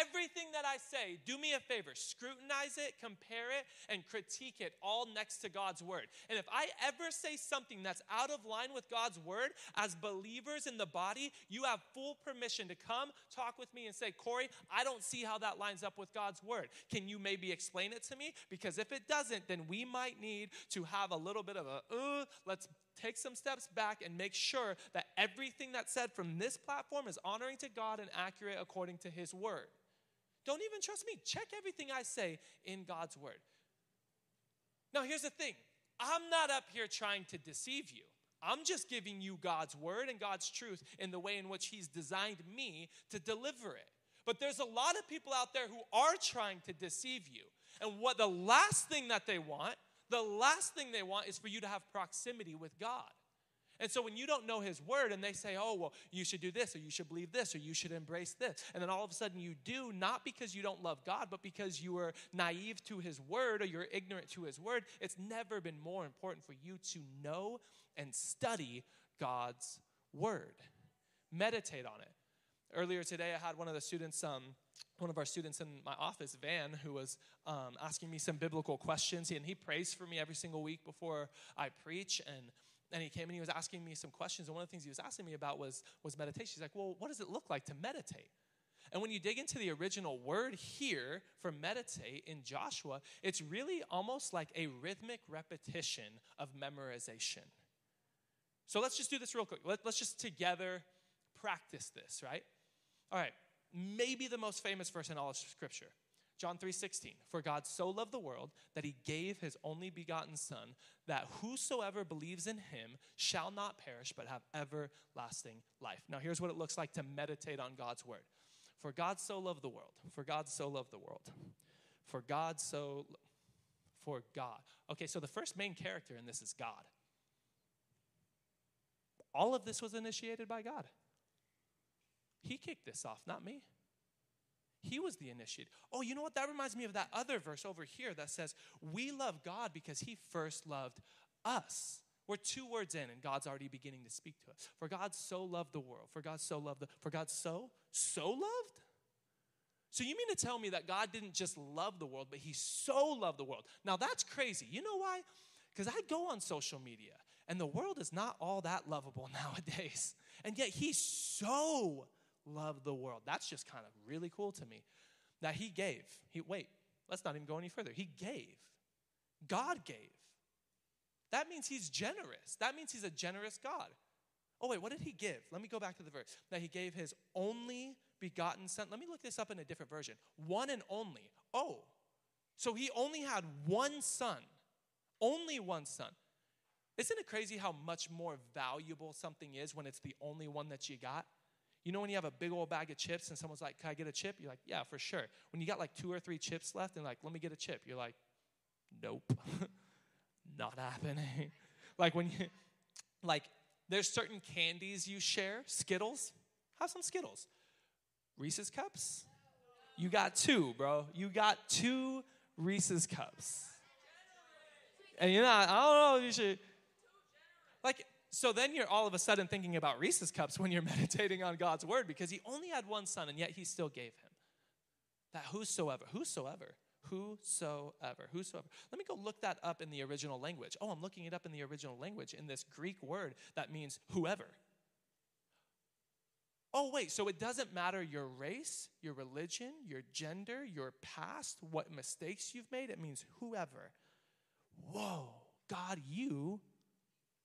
Everything that I say, do me a favor, scrutinize it, compare it, and critique it all next to God's word. And if I ever say something that's out of line with God's word, as believers in the body, you have full permission to come talk with me and say, Corey, I don't see how that lines up with God's word. Can you maybe explain it to me? Because if it doesn't, then we might need to have a little bit of a, uh, let's take some steps back and make sure that everything that's said from this platform is honoring to God and accurate according to His word. Don't even trust me. Check everything I say in God's word. Now, here's the thing I'm not up here trying to deceive you. I'm just giving you God's word and God's truth in the way in which He's designed me to deliver it. But there's a lot of people out there who are trying to deceive you. And what the last thing that they want, the last thing they want is for you to have proximity with God. And so when you don't know his word and they say, oh, well, you should do this, or you should believe this, or you should embrace this, and then all of a sudden you do, not because you don't love God, but because you are naive to his word or you're ignorant to his word, it's never been more important for you to know and study God's word. Meditate on it. Earlier today, I had one of the students, um, one of our students in my office, Van, who was um, asking me some biblical questions, and he prays for me every single week before I preach. And and he came and he was asking me some questions. And one of the things he was asking me about was, was meditation. He's like, well, what does it look like to meditate? And when you dig into the original word here for meditate in Joshua, it's really almost like a rhythmic repetition of memorization. So let's just do this real quick. Let, us just together practice this, right? All right. Maybe the most famous verse in all of Scripture John 3:16 For God so loved the world that he gave his only begotten son that whosoever believes in him shall not perish but have everlasting life. Now here's what it looks like to meditate on God's word. For God so loved the world. For God so loved the world. For God so for God. Okay, so the first main character in this is God. All of this was initiated by God. He kicked this off, not me. He was the initiator. Oh, you know what? That reminds me of that other verse over here that says, We love God because He first loved us. We're two words in, and God's already beginning to speak to us. For God so loved the world. For God so loved the. For God so so loved. So you mean to tell me that God didn't just love the world, but He so loved the world? Now that's crazy. You know why? Because I go on social media, and the world is not all that lovable nowadays, and yet He so loved the world. That's just kind of really cool to me. That he gave. He wait, let's not even go any further. He gave. God gave. That means he's generous. That means he's a generous God. Oh, wait, what did he give? Let me go back to the verse. That he gave his only begotten son. Let me look this up in a different version. One and only. Oh, so he only had one son. Only one son. Isn't it crazy how much more valuable something is when it's the only one that you got? You know when you have a big old bag of chips and someone's like, Can I get a chip? You're like, Yeah, for sure. When you got like two or three chips left and like, Let me get a chip, you're like, Nope, not happening. like when you, like, there's certain candies you share, Skittles. Have some Skittles. Reese's cups? You got two, bro. You got two Reese's cups. And you know, I don't know, if you should. So then you're all of a sudden thinking about Reese's cups when you're meditating on God's word because he only had one son and yet he still gave him. That whosoever, whosoever, whosoever, whosoever. Let me go look that up in the original language. Oh, I'm looking it up in the original language in this Greek word that means whoever. Oh, wait, so it doesn't matter your race, your religion, your gender, your past, what mistakes you've made. It means whoever. Whoa, God, you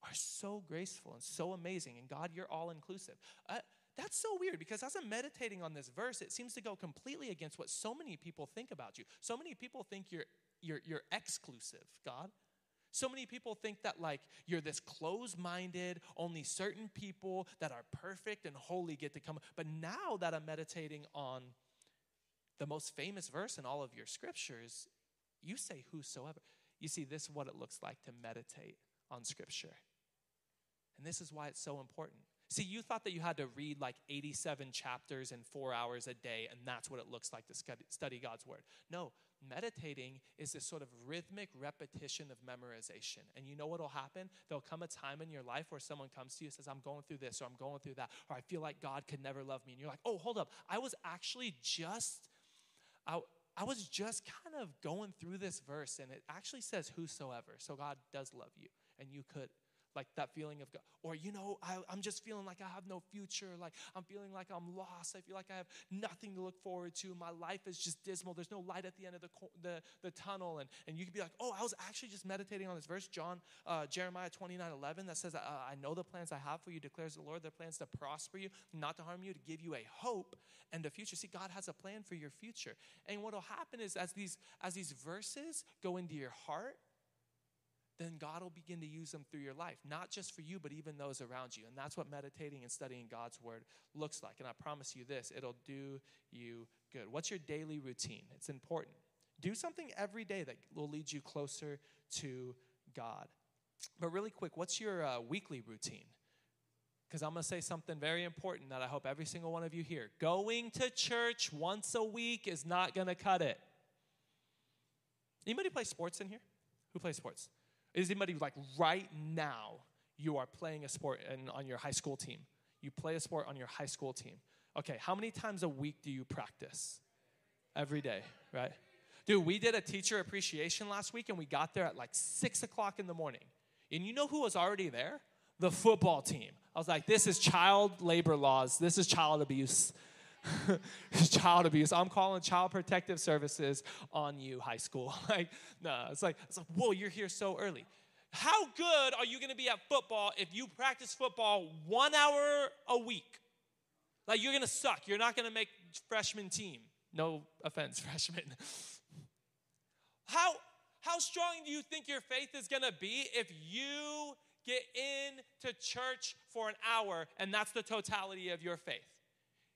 are so graceful and so amazing. And God, you're all inclusive. Uh, that's so weird because as I'm meditating on this verse, it seems to go completely against what so many people think about you. So many people think you're, you're, you're exclusive, God. So many people think that, like, you're this closed minded, only certain people that are perfect and holy get to come. But now that I'm meditating on the most famous verse in all of your scriptures, you say whosoever. You see, this is what it looks like to meditate on scripture. And this is why it's so important. See, you thought that you had to read like 87 chapters in four hours a day, and that's what it looks like to study God's Word. No, meditating is this sort of rhythmic repetition of memorization. And you know what will happen? There'll come a time in your life where someone comes to you and says, I'm going through this, or I'm going through that, or I feel like God could never love me. And you're like, oh, hold up. I was actually just, I, I was just kind of going through this verse, and it actually says whosoever. So God does love you, and you could like that feeling of God. Or, you know, I, I'm just feeling like I have no future. Like I'm feeling like I'm lost. I feel like I have nothing to look forward to. My life is just dismal. There's no light at the end of the, the, the tunnel. And, and you could be like, oh, I was actually just meditating on this verse, John, uh, Jeremiah 29 11, that says, uh, I know the plans I have for you, declares the Lord. They're plans to prosper you, not to harm you, to give you a hope and a future. See, God has a plan for your future. And what will happen is as these, as these verses go into your heart, then God will begin to use them through your life, not just for you, but even those around you. And that's what meditating and studying God's word looks like. And I promise you this it'll do you good. What's your daily routine? It's important. Do something every day that will lead you closer to God. But really quick, what's your uh, weekly routine? Because I'm going to say something very important that I hope every single one of you hear. Going to church once a week is not going to cut it. Anybody play sports in here? Who plays sports? Is anybody like right now you are playing a sport in, on your high school team? You play a sport on your high school team. Okay, how many times a week do you practice? Every day, right? Dude, we did a teacher appreciation last week and we got there at like six o'clock in the morning. And you know who was already there? The football team. I was like, this is child labor laws, this is child abuse. child abuse. I'm calling child protective services on you, high school. like, no, it's like, it's like, whoa, you're here so early. How good are you to be at football if you practice football one hour a week? Like, you're to suck. You're not to make freshman team. No offense, freshman. How, how strong do you think your faith is gonna be if you get into church for an hour and that's the totality of your faith?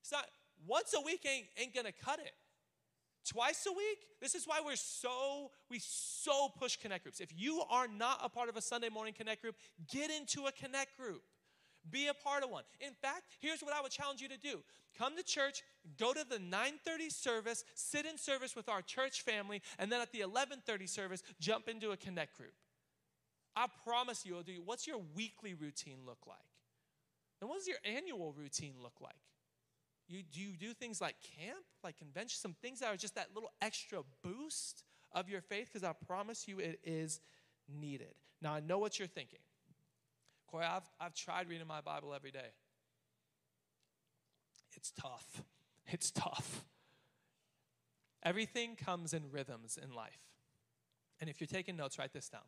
It's not, once a week ain't, ain't gonna cut it. Twice a week? This is why we're so, we so push connect groups. If you are not a part of a Sunday morning connect group, get into a connect group. Be a part of one. In fact, here's what I would challenge you to do. Come to church, go to the 9:30 service, sit in service with our church family, and then at the 11:30 service, jump into a connect group. I promise you'll do what's your weekly routine look like? And what does your annual routine look like? You, do you do things like camp, like convention, some things that are just that little extra boost of your faith? Because I promise you it is needed. Now, I know what you're thinking. Corey, I've, I've tried reading my Bible every day. It's tough. It's tough. Everything comes in rhythms in life. And if you're taking notes, write this down.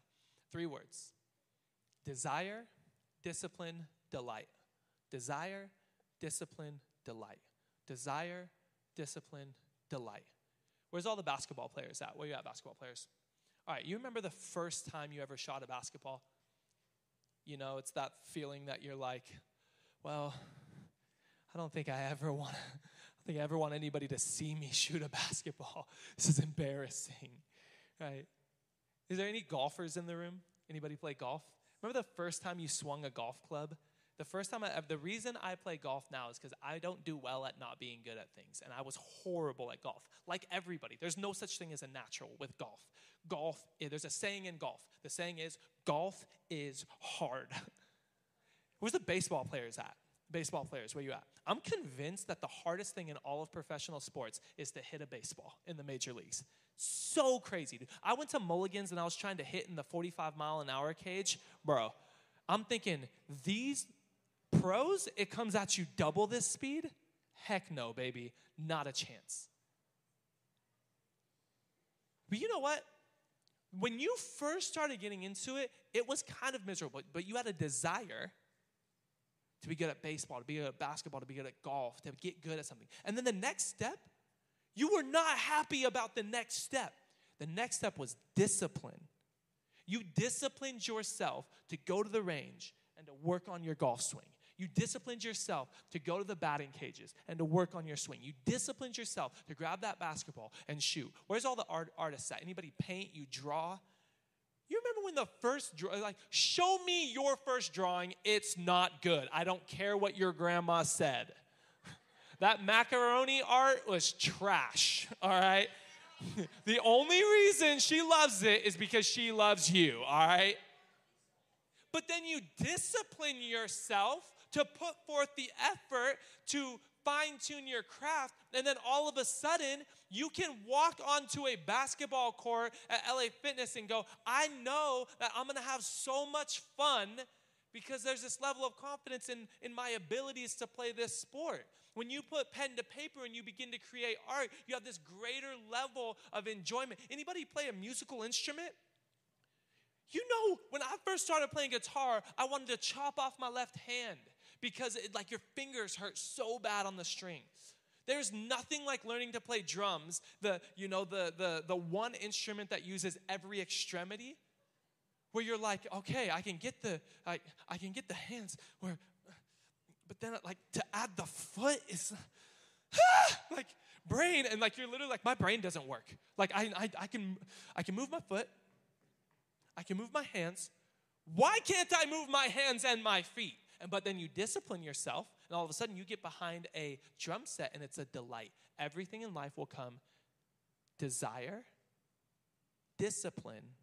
Three words desire, discipline, delight. Desire, discipline, delight. Desire, discipline, delight. Where's all the basketball players at? Where you at, basketball players? All right, you remember the first time you ever shot a basketball? You know, it's that feeling that you're like, well, I don't think I ever want I think I ever want anybody to see me shoot a basketball. This is embarrassing. Right? Is there any golfers in the room? Anybody play golf? Remember the first time you swung a golf club? The first time I, the reason I play golf now is because I don't do well at not being good at things. And I was horrible at golf. Like everybody, there's no such thing as a natural with golf. Golf, eh, there's a saying in golf. The saying is, golf is hard. Where's the baseball players at? Baseball players, where you at? I'm convinced that the hardest thing in all of professional sports is to hit a baseball in the major leagues. So crazy, dude. I went to Mulligan's and I was trying to hit in the 45 mile an hour cage. Bro, I'm thinking, these pros, it comes at you double this speed? Heck no, baby. Not a chance. But you know what? When you first started getting into it, it was kind of miserable, but you had a desire to be good at baseball, to be good at basketball, to be good at golf, to get good at something. And then the next step, you were not happy about the next step. The next step was discipline. You disciplined yourself to go to the range and to work on your golf swing. You disciplined yourself to go to the batting cages and to work on your swing. You disciplined yourself to grab that basketball and shoot. Where's all the art, artists at? Anybody paint? You draw? You remember when the first draw, like, show me your first drawing. It's not good. I don't care what your grandma said. That macaroni art was trash, all right? the only reason she loves it is because she loves you, all right? But then you discipline yourself to put forth the effort to fine tune your craft, and then all of a sudden, you can walk onto a basketball court at LA Fitness and go, I know that I'm gonna have so much fun because there's this level of confidence in, in my abilities to play this sport. When you put pen to paper and you begin to create art, you have this greater level of enjoyment. Anybody play a musical instrument? You know, when I first started playing guitar, I wanted to chop off my left hand because it, like your fingers hurt so bad on the string. There's nothing like learning to play drums, the you know the the the one instrument that uses every extremity where you're like, okay, I can get the I, I can get the hands where but then like to add the foot is like brain and like you're literally like my brain doesn't work. Like I, I I can I can move my foot, I can move my hands. Why can't I move my hands and my feet? And but then you discipline yourself, and all of a sudden you get behind a drum set and it's a delight. Everything in life will come desire, discipline,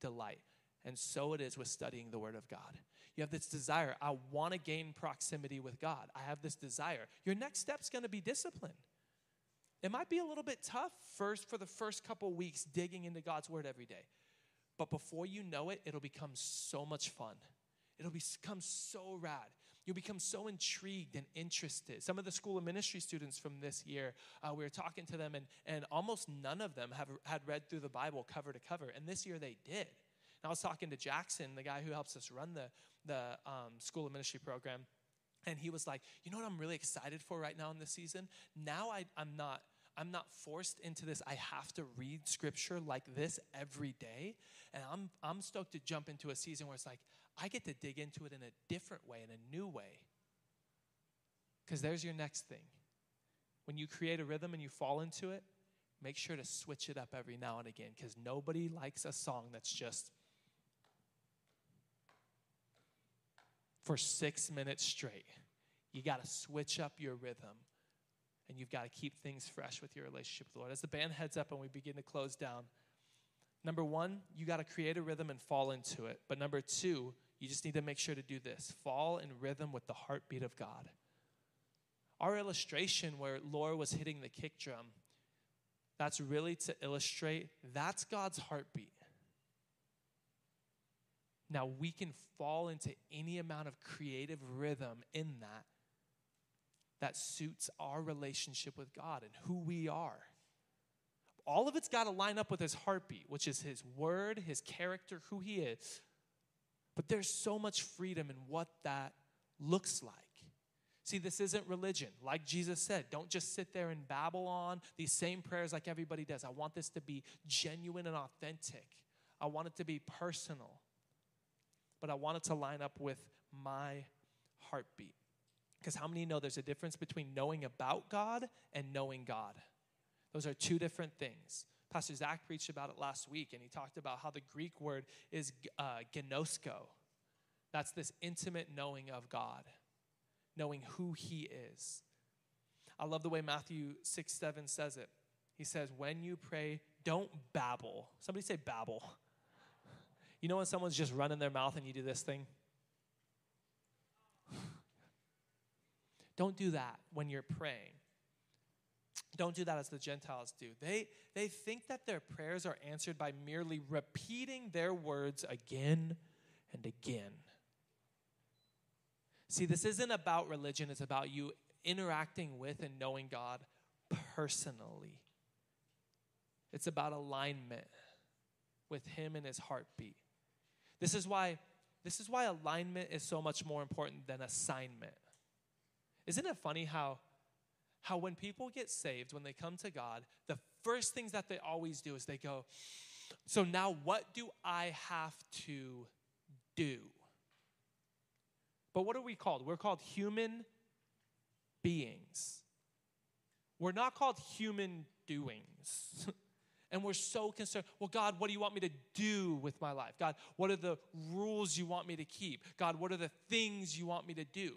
delight. And so it is with studying the Word of God. You have this desire, I want to gain proximity with God. I have this desire. Your next step's going to be discipline. It might be a little bit tough first for the first couple weeks digging into God's Word every day. But before you know it, it'll become so much fun. It'll become so rad. You'll become so intrigued and interested. Some of the school of ministry students from this year, uh, we were talking to them, and, and almost none of them have had read through the Bible cover to cover. And this year they did. And I was talking to Jackson, the guy who helps us run the, the um, school of ministry program, and he was like, You know what I'm really excited for right now in this season? Now I, I'm not I'm not forced into this. I have to read scripture like this every day. And I'm, I'm stoked to jump into a season where it's like, I get to dig into it in a different way, in a new way. Because there's your next thing. When you create a rhythm and you fall into it, make sure to switch it up every now and again because nobody likes a song that's just for six minutes straight. You got to switch up your rhythm and you've got to keep things fresh with your relationship with the Lord. As the band heads up and we begin to close down, number one, you got to create a rhythm and fall into it. But number two, you just need to make sure to do this fall in rhythm with the heartbeat of God. Our illustration where Laura was hitting the kick drum, that's really to illustrate that's God's heartbeat. Now we can fall into any amount of creative rhythm in that that suits our relationship with God and who we are. All of it's got to line up with his heartbeat, which is his word, his character, who he is. But there's so much freedom in what that looks like. See, this isn't religion. Like Jesus said, don't just sit there and babble on these same prayers like everybody does. I want this to be genuine and authentic. I want it to be personal. But I want it to line up with my heartbeat. Because how many know there's a difference between knowing about God and knowing God? Those are two different things. Pastor Zach preached about it last week, and he talked about how the Greek word is uh, gnosko. That's this intimate knowing of God knowing who He is. I love the way Matthew 6 7 says it. He says, When you pray, don't babble. Somebody say babble. You know when someone's just running their mouth and you do this thing? Don't do that when you're praying. Don't do that as the Gentiles do. They, they think that their prayers are answered by merely repeating their words again and again. See, this isn't about religion, it's about you interacting with and knowing God personally. It's about alignment with him and his heartbeat. This is why this is why alignment is so much more important than assignment. Isn't it funny how how when people get saved, when they come to God, the first things that they always do is they go, "So now what do I have to do?" But what are we called? We're called human beings. We're not called human doings. and we're so concerned, well, God, what do you want me to do with my life? God, what are the rules you want me to keep? God, what are the things you want me to do?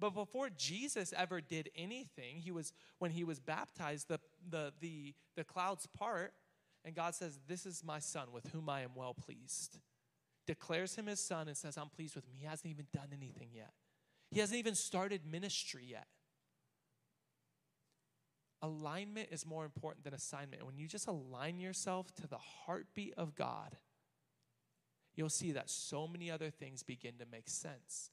But before Jesus ever did anything, he was when he was baptized, the, the, the, the clouds part, and God says, This is my son with whom I am well pleased declares him his son and says, I'm pleased with him. He hasn't even done anything yet, he hasn't even started ministry yet. Alignment is more important than assignment. When you just align yourself to the heartbeat of God, you'll see that so many other things begin to make sense.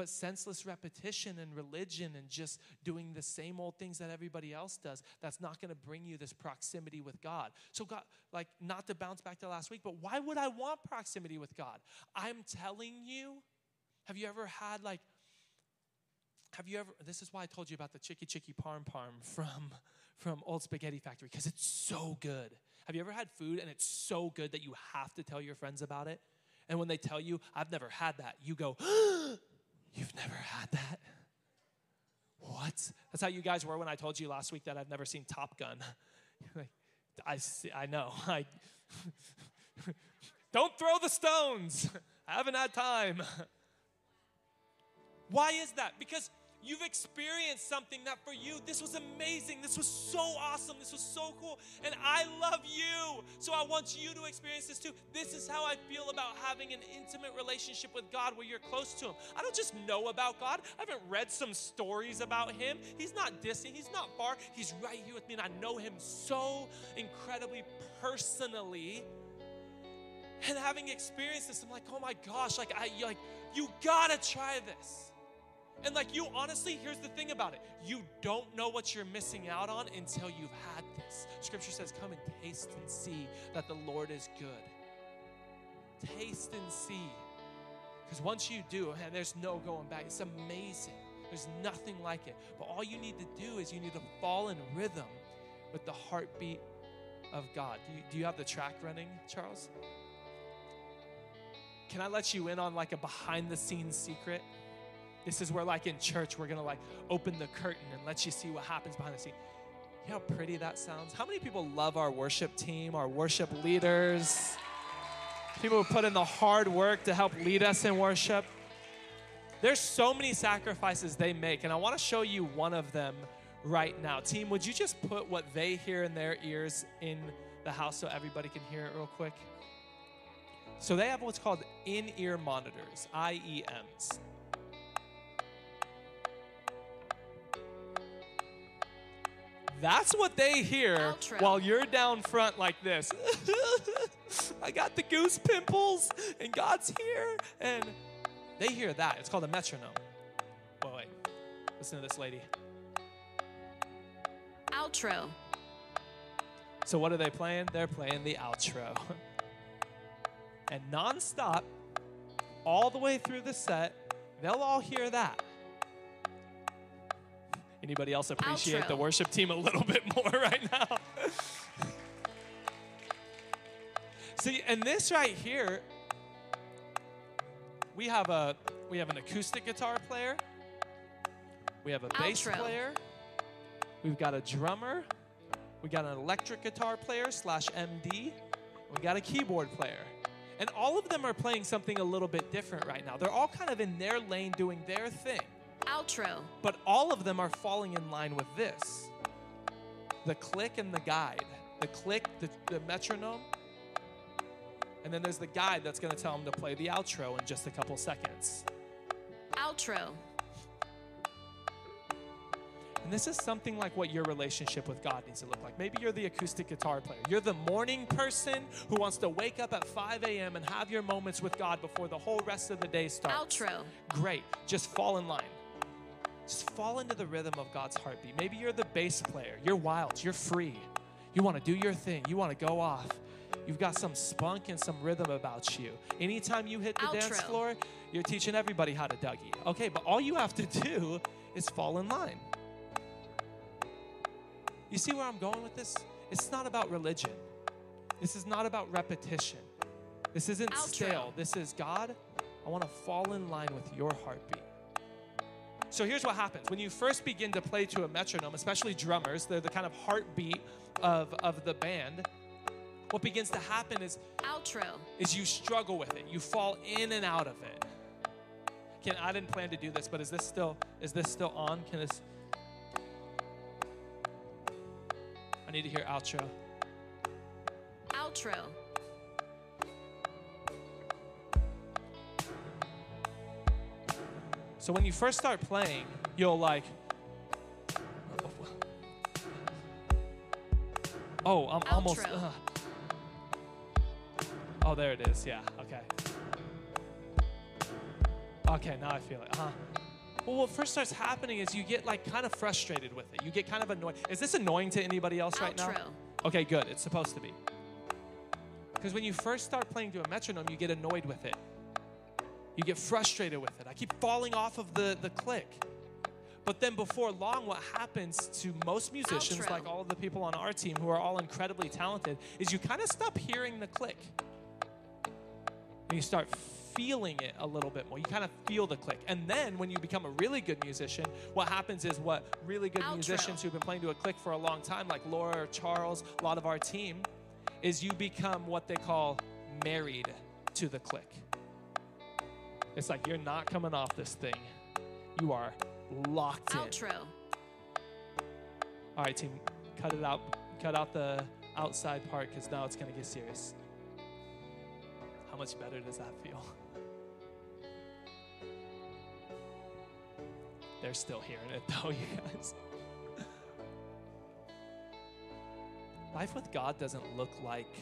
But senseless repetition and religion and just doing the same old things that everybody else does, that's not going to bring you this proximity with God. So, God, like, not to bounce back to last week, but why would I want proximity with God? I'm telling you, have you ever had like, have you ever, this is why I told you about the Chicky Chicky Parm Parm from, from Old Spaghetti Factory, because it's so good. Have you ever had food and it's so good that you have to tell your friends about it? And when they tell you, I've never had that, you go, You've never had that? What? That's how you guys were when I told you last week that I've never seen Top Gun. I, see, I know. I, don't throw the stones. I haven't had time. Why is that? Because You've experienced something that for you, this was amazing. This was so awesome. This was so cool. And I love you. So I want you to experience this too. This is how I feel about having an intimate relationship with God where you're close to Him. I don't just know about God, I haven't read some stories about Him. He's not distant, He's not far. He's right here with me. And I know Him so incredibly personally. And having experienced this, I'm like, oh my gosh, like I like you gotta try this. And like you, honestly, here's the thing about it you don't know what you're missing out on until you've had this. Scripture says, Come and taste and see that the Lord is good. Taste and see. Because once you do, and there's no going back, it's amazing. There's nothing like it. But all you need to do is you need to fall in rhythm with the heartbeat of God. Do you, do you have the track running, Charles? Can I let you in on like a behind the scenes secret? This is where, like in church, we're gonna like open the curtain and let you see what happens behind the scene. You know how pretty that sounds? How many people love our worship team, our worship leaders? People who put in the hard work to help lead us in worship. There's so many sacrifices they make, and I want to show you one of them right now. Team, would you just put what they hear in their ears in the house so everybody can hear it real quick? So they have what's called in ear monitors, IEMs. That's what they hear Outro. while you're down front like this. I got the goose pimples, and God's here. And they hear that. It's called a metronome. Wait, wait. Listen to this lady. Outro. So what are they playing? They're playing the outro. and nonstop, all the way through the set, they'll all hear that. Anybody else appreciate Outro. the worship team a little bit more right now? See, and this right here, we have a we have an acoustic guitar player, we have a bass Outro. player, we've got a drummer, we got an electric guitar player slash MD, we got a keyboard player. And all of them are playing something a little bit different right now. They're all kind of in their lane doing their thing. Outro. But all of them are falling in line with this the click and the guide. The click, the, the metronome. And then there's the guide that's going to tell them to play the outro in just a couple seconds. Outro. And this is something like what your relationship with God needs to look like. Maybe you're the acoustic guitar player. You're the morning person who wants to wake up at 5 a.m. and have your moments with God before the whole rest of the day starts. Outro. Great. Just fall in line. Just fall into the rhythm of God's heartbeat. Maybe you're the bass player. You're wild. You're free. You want to do your thing. You want to go off. You've got some spunk and some rhythm about you. Anytime you hit the dance floor, you're teaching everybody how to Dougie. Okay, but all you have to do is fall in line. You see where I'm going with this? It's not about religion. This is not about repetition. This isn't Outro. stale. This is God, I want to fall in line with your heartbeat. So here's what happens. When you first begin to play to a metronome, especially drummers, they're the kind of heartbeat of, of the band. What begins to happen is, Outro. is you struggle with it. You fall in and out of it. Can I didn't plan to do this, but is this still is this still on? Can this I need to hear outro. Outro. So when you first start playing, you'll like Oh, I'm almost Outro. ugh. Oh, there it is. Yeah. Okay. Okay, now I feel it. Uh-huh. Well, what first starts happening is you get like kind of frustrated with it. You get kind of annoyed. Is this annoying to anybody else right now? Outro. Okay, good. It's supposed to be. Because when you first start playing to a metronome, you get annoyed with it. You get frustrated with it. I keep falling off of the, the click. But then before long, what happens to most musicians, Outro. like all of the people on our team who are all incredibly talented, is you kind of stop hearing the click. And you start feeling it a little bit more. You kind of feel the click. And then when you become a really good musician, what happens is what really good Outro. musicians who've been playing to a click for a long time, like Laura or Charles, a lot of our team, is you become what they call married to the click. It's like you're not coming off this thing. You are locked in. Outro. All right, team, cut it out. Cut out the outside part because now it's going to get serious. How much better does that feel? They're still hearing it though, you guys. Life with God doesn't look like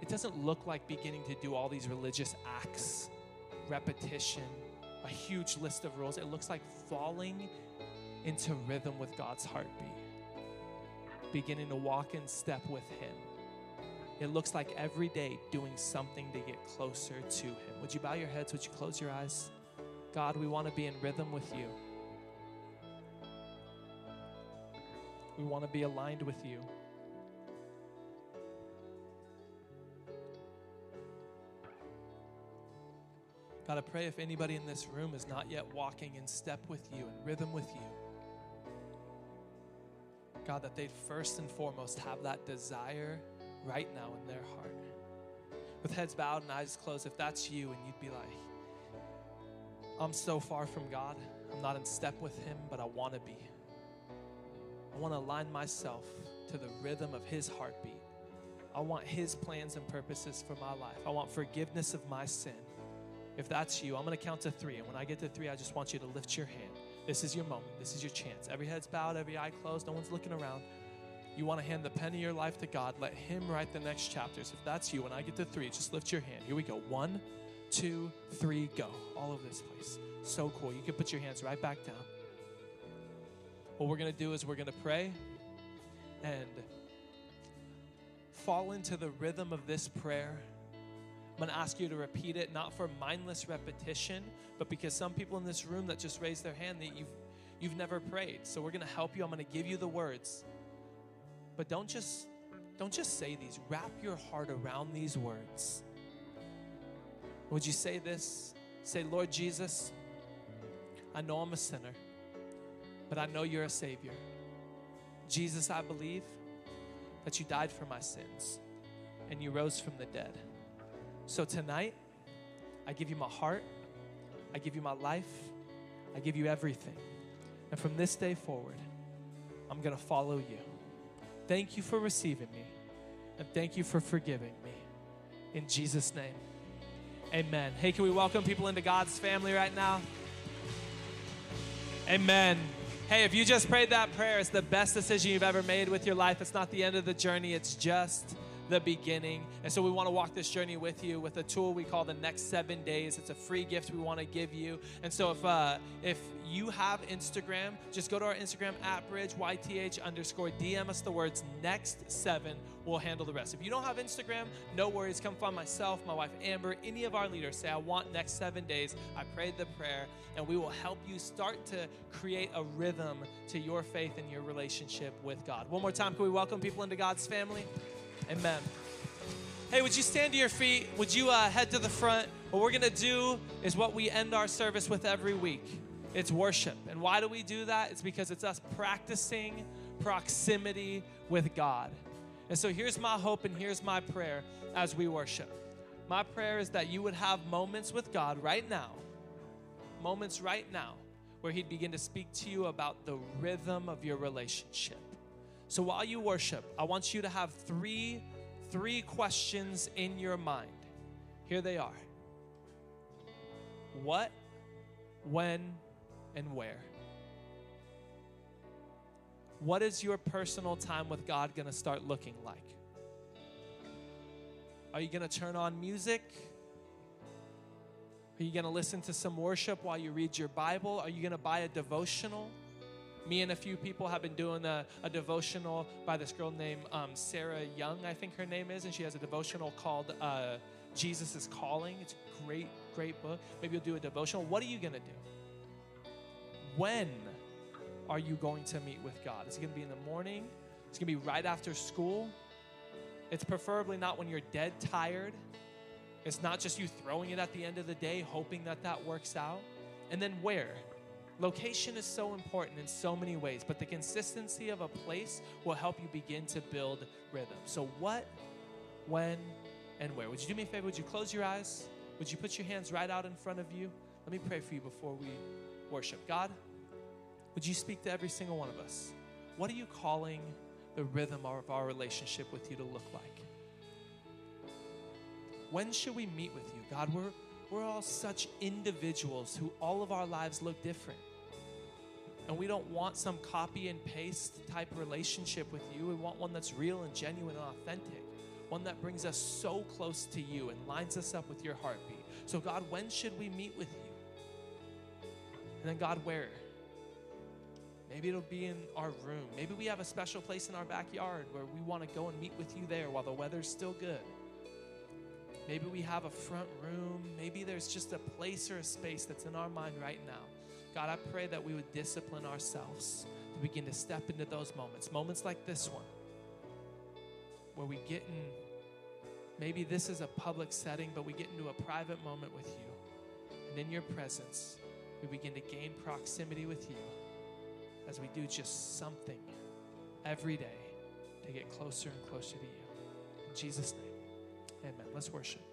it doesn't look like beginning to do all these religious acts, repetition, a huge list of rules. It looks like falling into rhythm with God's heartbeat, beginning to walk in step with Him. It looks like every day doing something to get closer to Him. Would you bow your heads? Would you close your eyes? God, we want to be in rhythm with you. We want to be aligned with you. God, I pray if anybody in this room is not yet walking in step with you, and rhythm with you, God, that they'd first and foremost have that desire right now in their heart. With heads bowed and eyes closed, if that's you and you'd be like, I'm so far from God, I'm not in step with Him, but I want to be. I want to align myself to the rhythm of His heartbeat. I want His plans and purposes for my life. I want forgiveness of my sin. If that's you, I'm going to count to three. And when I get to three, I just want you to lift your hand. This is your moment. This is your chance. Every head's bowed, every eye closed, no one's looking around. You want to hand the pen of your life to God. Let Him write the next chapters. If that's you, when I get to three, just lift your hand. Here we go. One, two, three, go. All over this place. So cool. You can put your hands right back down. What we're going to do is we're going to pray and fall into the rhythm of this prayer. I'm going to ask you to repeat it, not for mindless repetition, but because some people in this room that just raised their hand that you've you've never prayed. So we're going to help you. I'm going to give you the words. But don't just don't just say these. Wrap your heart around these words. Would you say this? Say, Lord Jesus, I know I'm a sinner, but I know you're a Savior. Jesus, I believe that you died for my sins and you rose from the dead. So tonight, I give you my heart, I give you my life, I give you everything. And from this day forward, I'm going to follow you. Thank you for receiving me, and thank you for forgiving me. In Jesus' name, amen. Hey, can we welcome people into God's family right now? Amen. Hey, if you just prayed that prayer, it's the best decision you've ever made with your life. It's not the end of the journey, it's just the beginning. And so we want to walk this journey with you with a tool we call the next seven days. It's a free gift we want to give you. And so if uh, if you have Instagram, just go to our Instagram at bridge YTH underscore DM us the words next seven. We'll handle the rest. If you don't have Instagram, no worries. Come find myself, my wife Amber, any of our leaders. Say, I want next seven days. I prayed the prayer, and we will help you start to create a rhythm to your faith and your relationship with God. One more time, can we welcome people into God's family? Amen. Hey, would you stand to your feet? Would you uh, head to the front? What we're going to do is what we end our service with every week it's worship. And why do we do that? It's because it's us practicing proximity with God. And so here's my hope and here's my prayer as we worship. My prayer is that you would have moments with God right now, moments right now, where He'd begin to speak to you about the rhythm of your relationship. So while you worship, I want you to have three three questions in your mind. Here they are. What, when, and where? What is your personal time with God going to start looking like? Are you going to turn on music? Are you going to listen to some worship while you read your Bible? Are you going to buy a devotional? Me and a few people have been doing a, a devotional by this girl named um, Sarah Young, I think her name is, and she has a devotional called uh, Jesus is Calling. It's a great, great book. Maybe you'll do a devotional. What are you going to do? When are you going to meet with God? Is it going to be in the morning? It's going to be right after school. It's preferably not when you're dead tired. It's not just you throwing it at the end of the day, hoping that that works out. And then where? Location is so important in so many ways, but the consistency of a place will help you begin to build rhythm. So, what, when, and where? Would you do me a favor? Would you close your eyes? Would you put your hands right out in front of you? Let me pray for you before we worship. God, would you speak to every single one of us? What are you calling the rhythm of our relationship with you to look like? When should we meet with you? God, we're, we're all such individuals who all of our lives look different. And we don't want some copy and paste type relationship with you. We want one that's real and genuine and authentic, one that brings us so close to you and lines us up with your heartbeat. So, God, when should we meet with you? And then, God, where? Maybe it'll be in our room. Maybe we have a special place in our backyard where we want to go and meet with you there while the weather's still good. Maybe we have a front room. Maybe there's just a place or a space that's in our mind right now. God, I pray that we would discipline ourselves to begin to step into those moments, moments like this one, where we get in, maybe this is a public setting, but we get into a private moment with you. And in your presence, we begin to gain proximity with you as we do just something every day to get closer and closer to you. In Jesus' name, amen. Let's worship.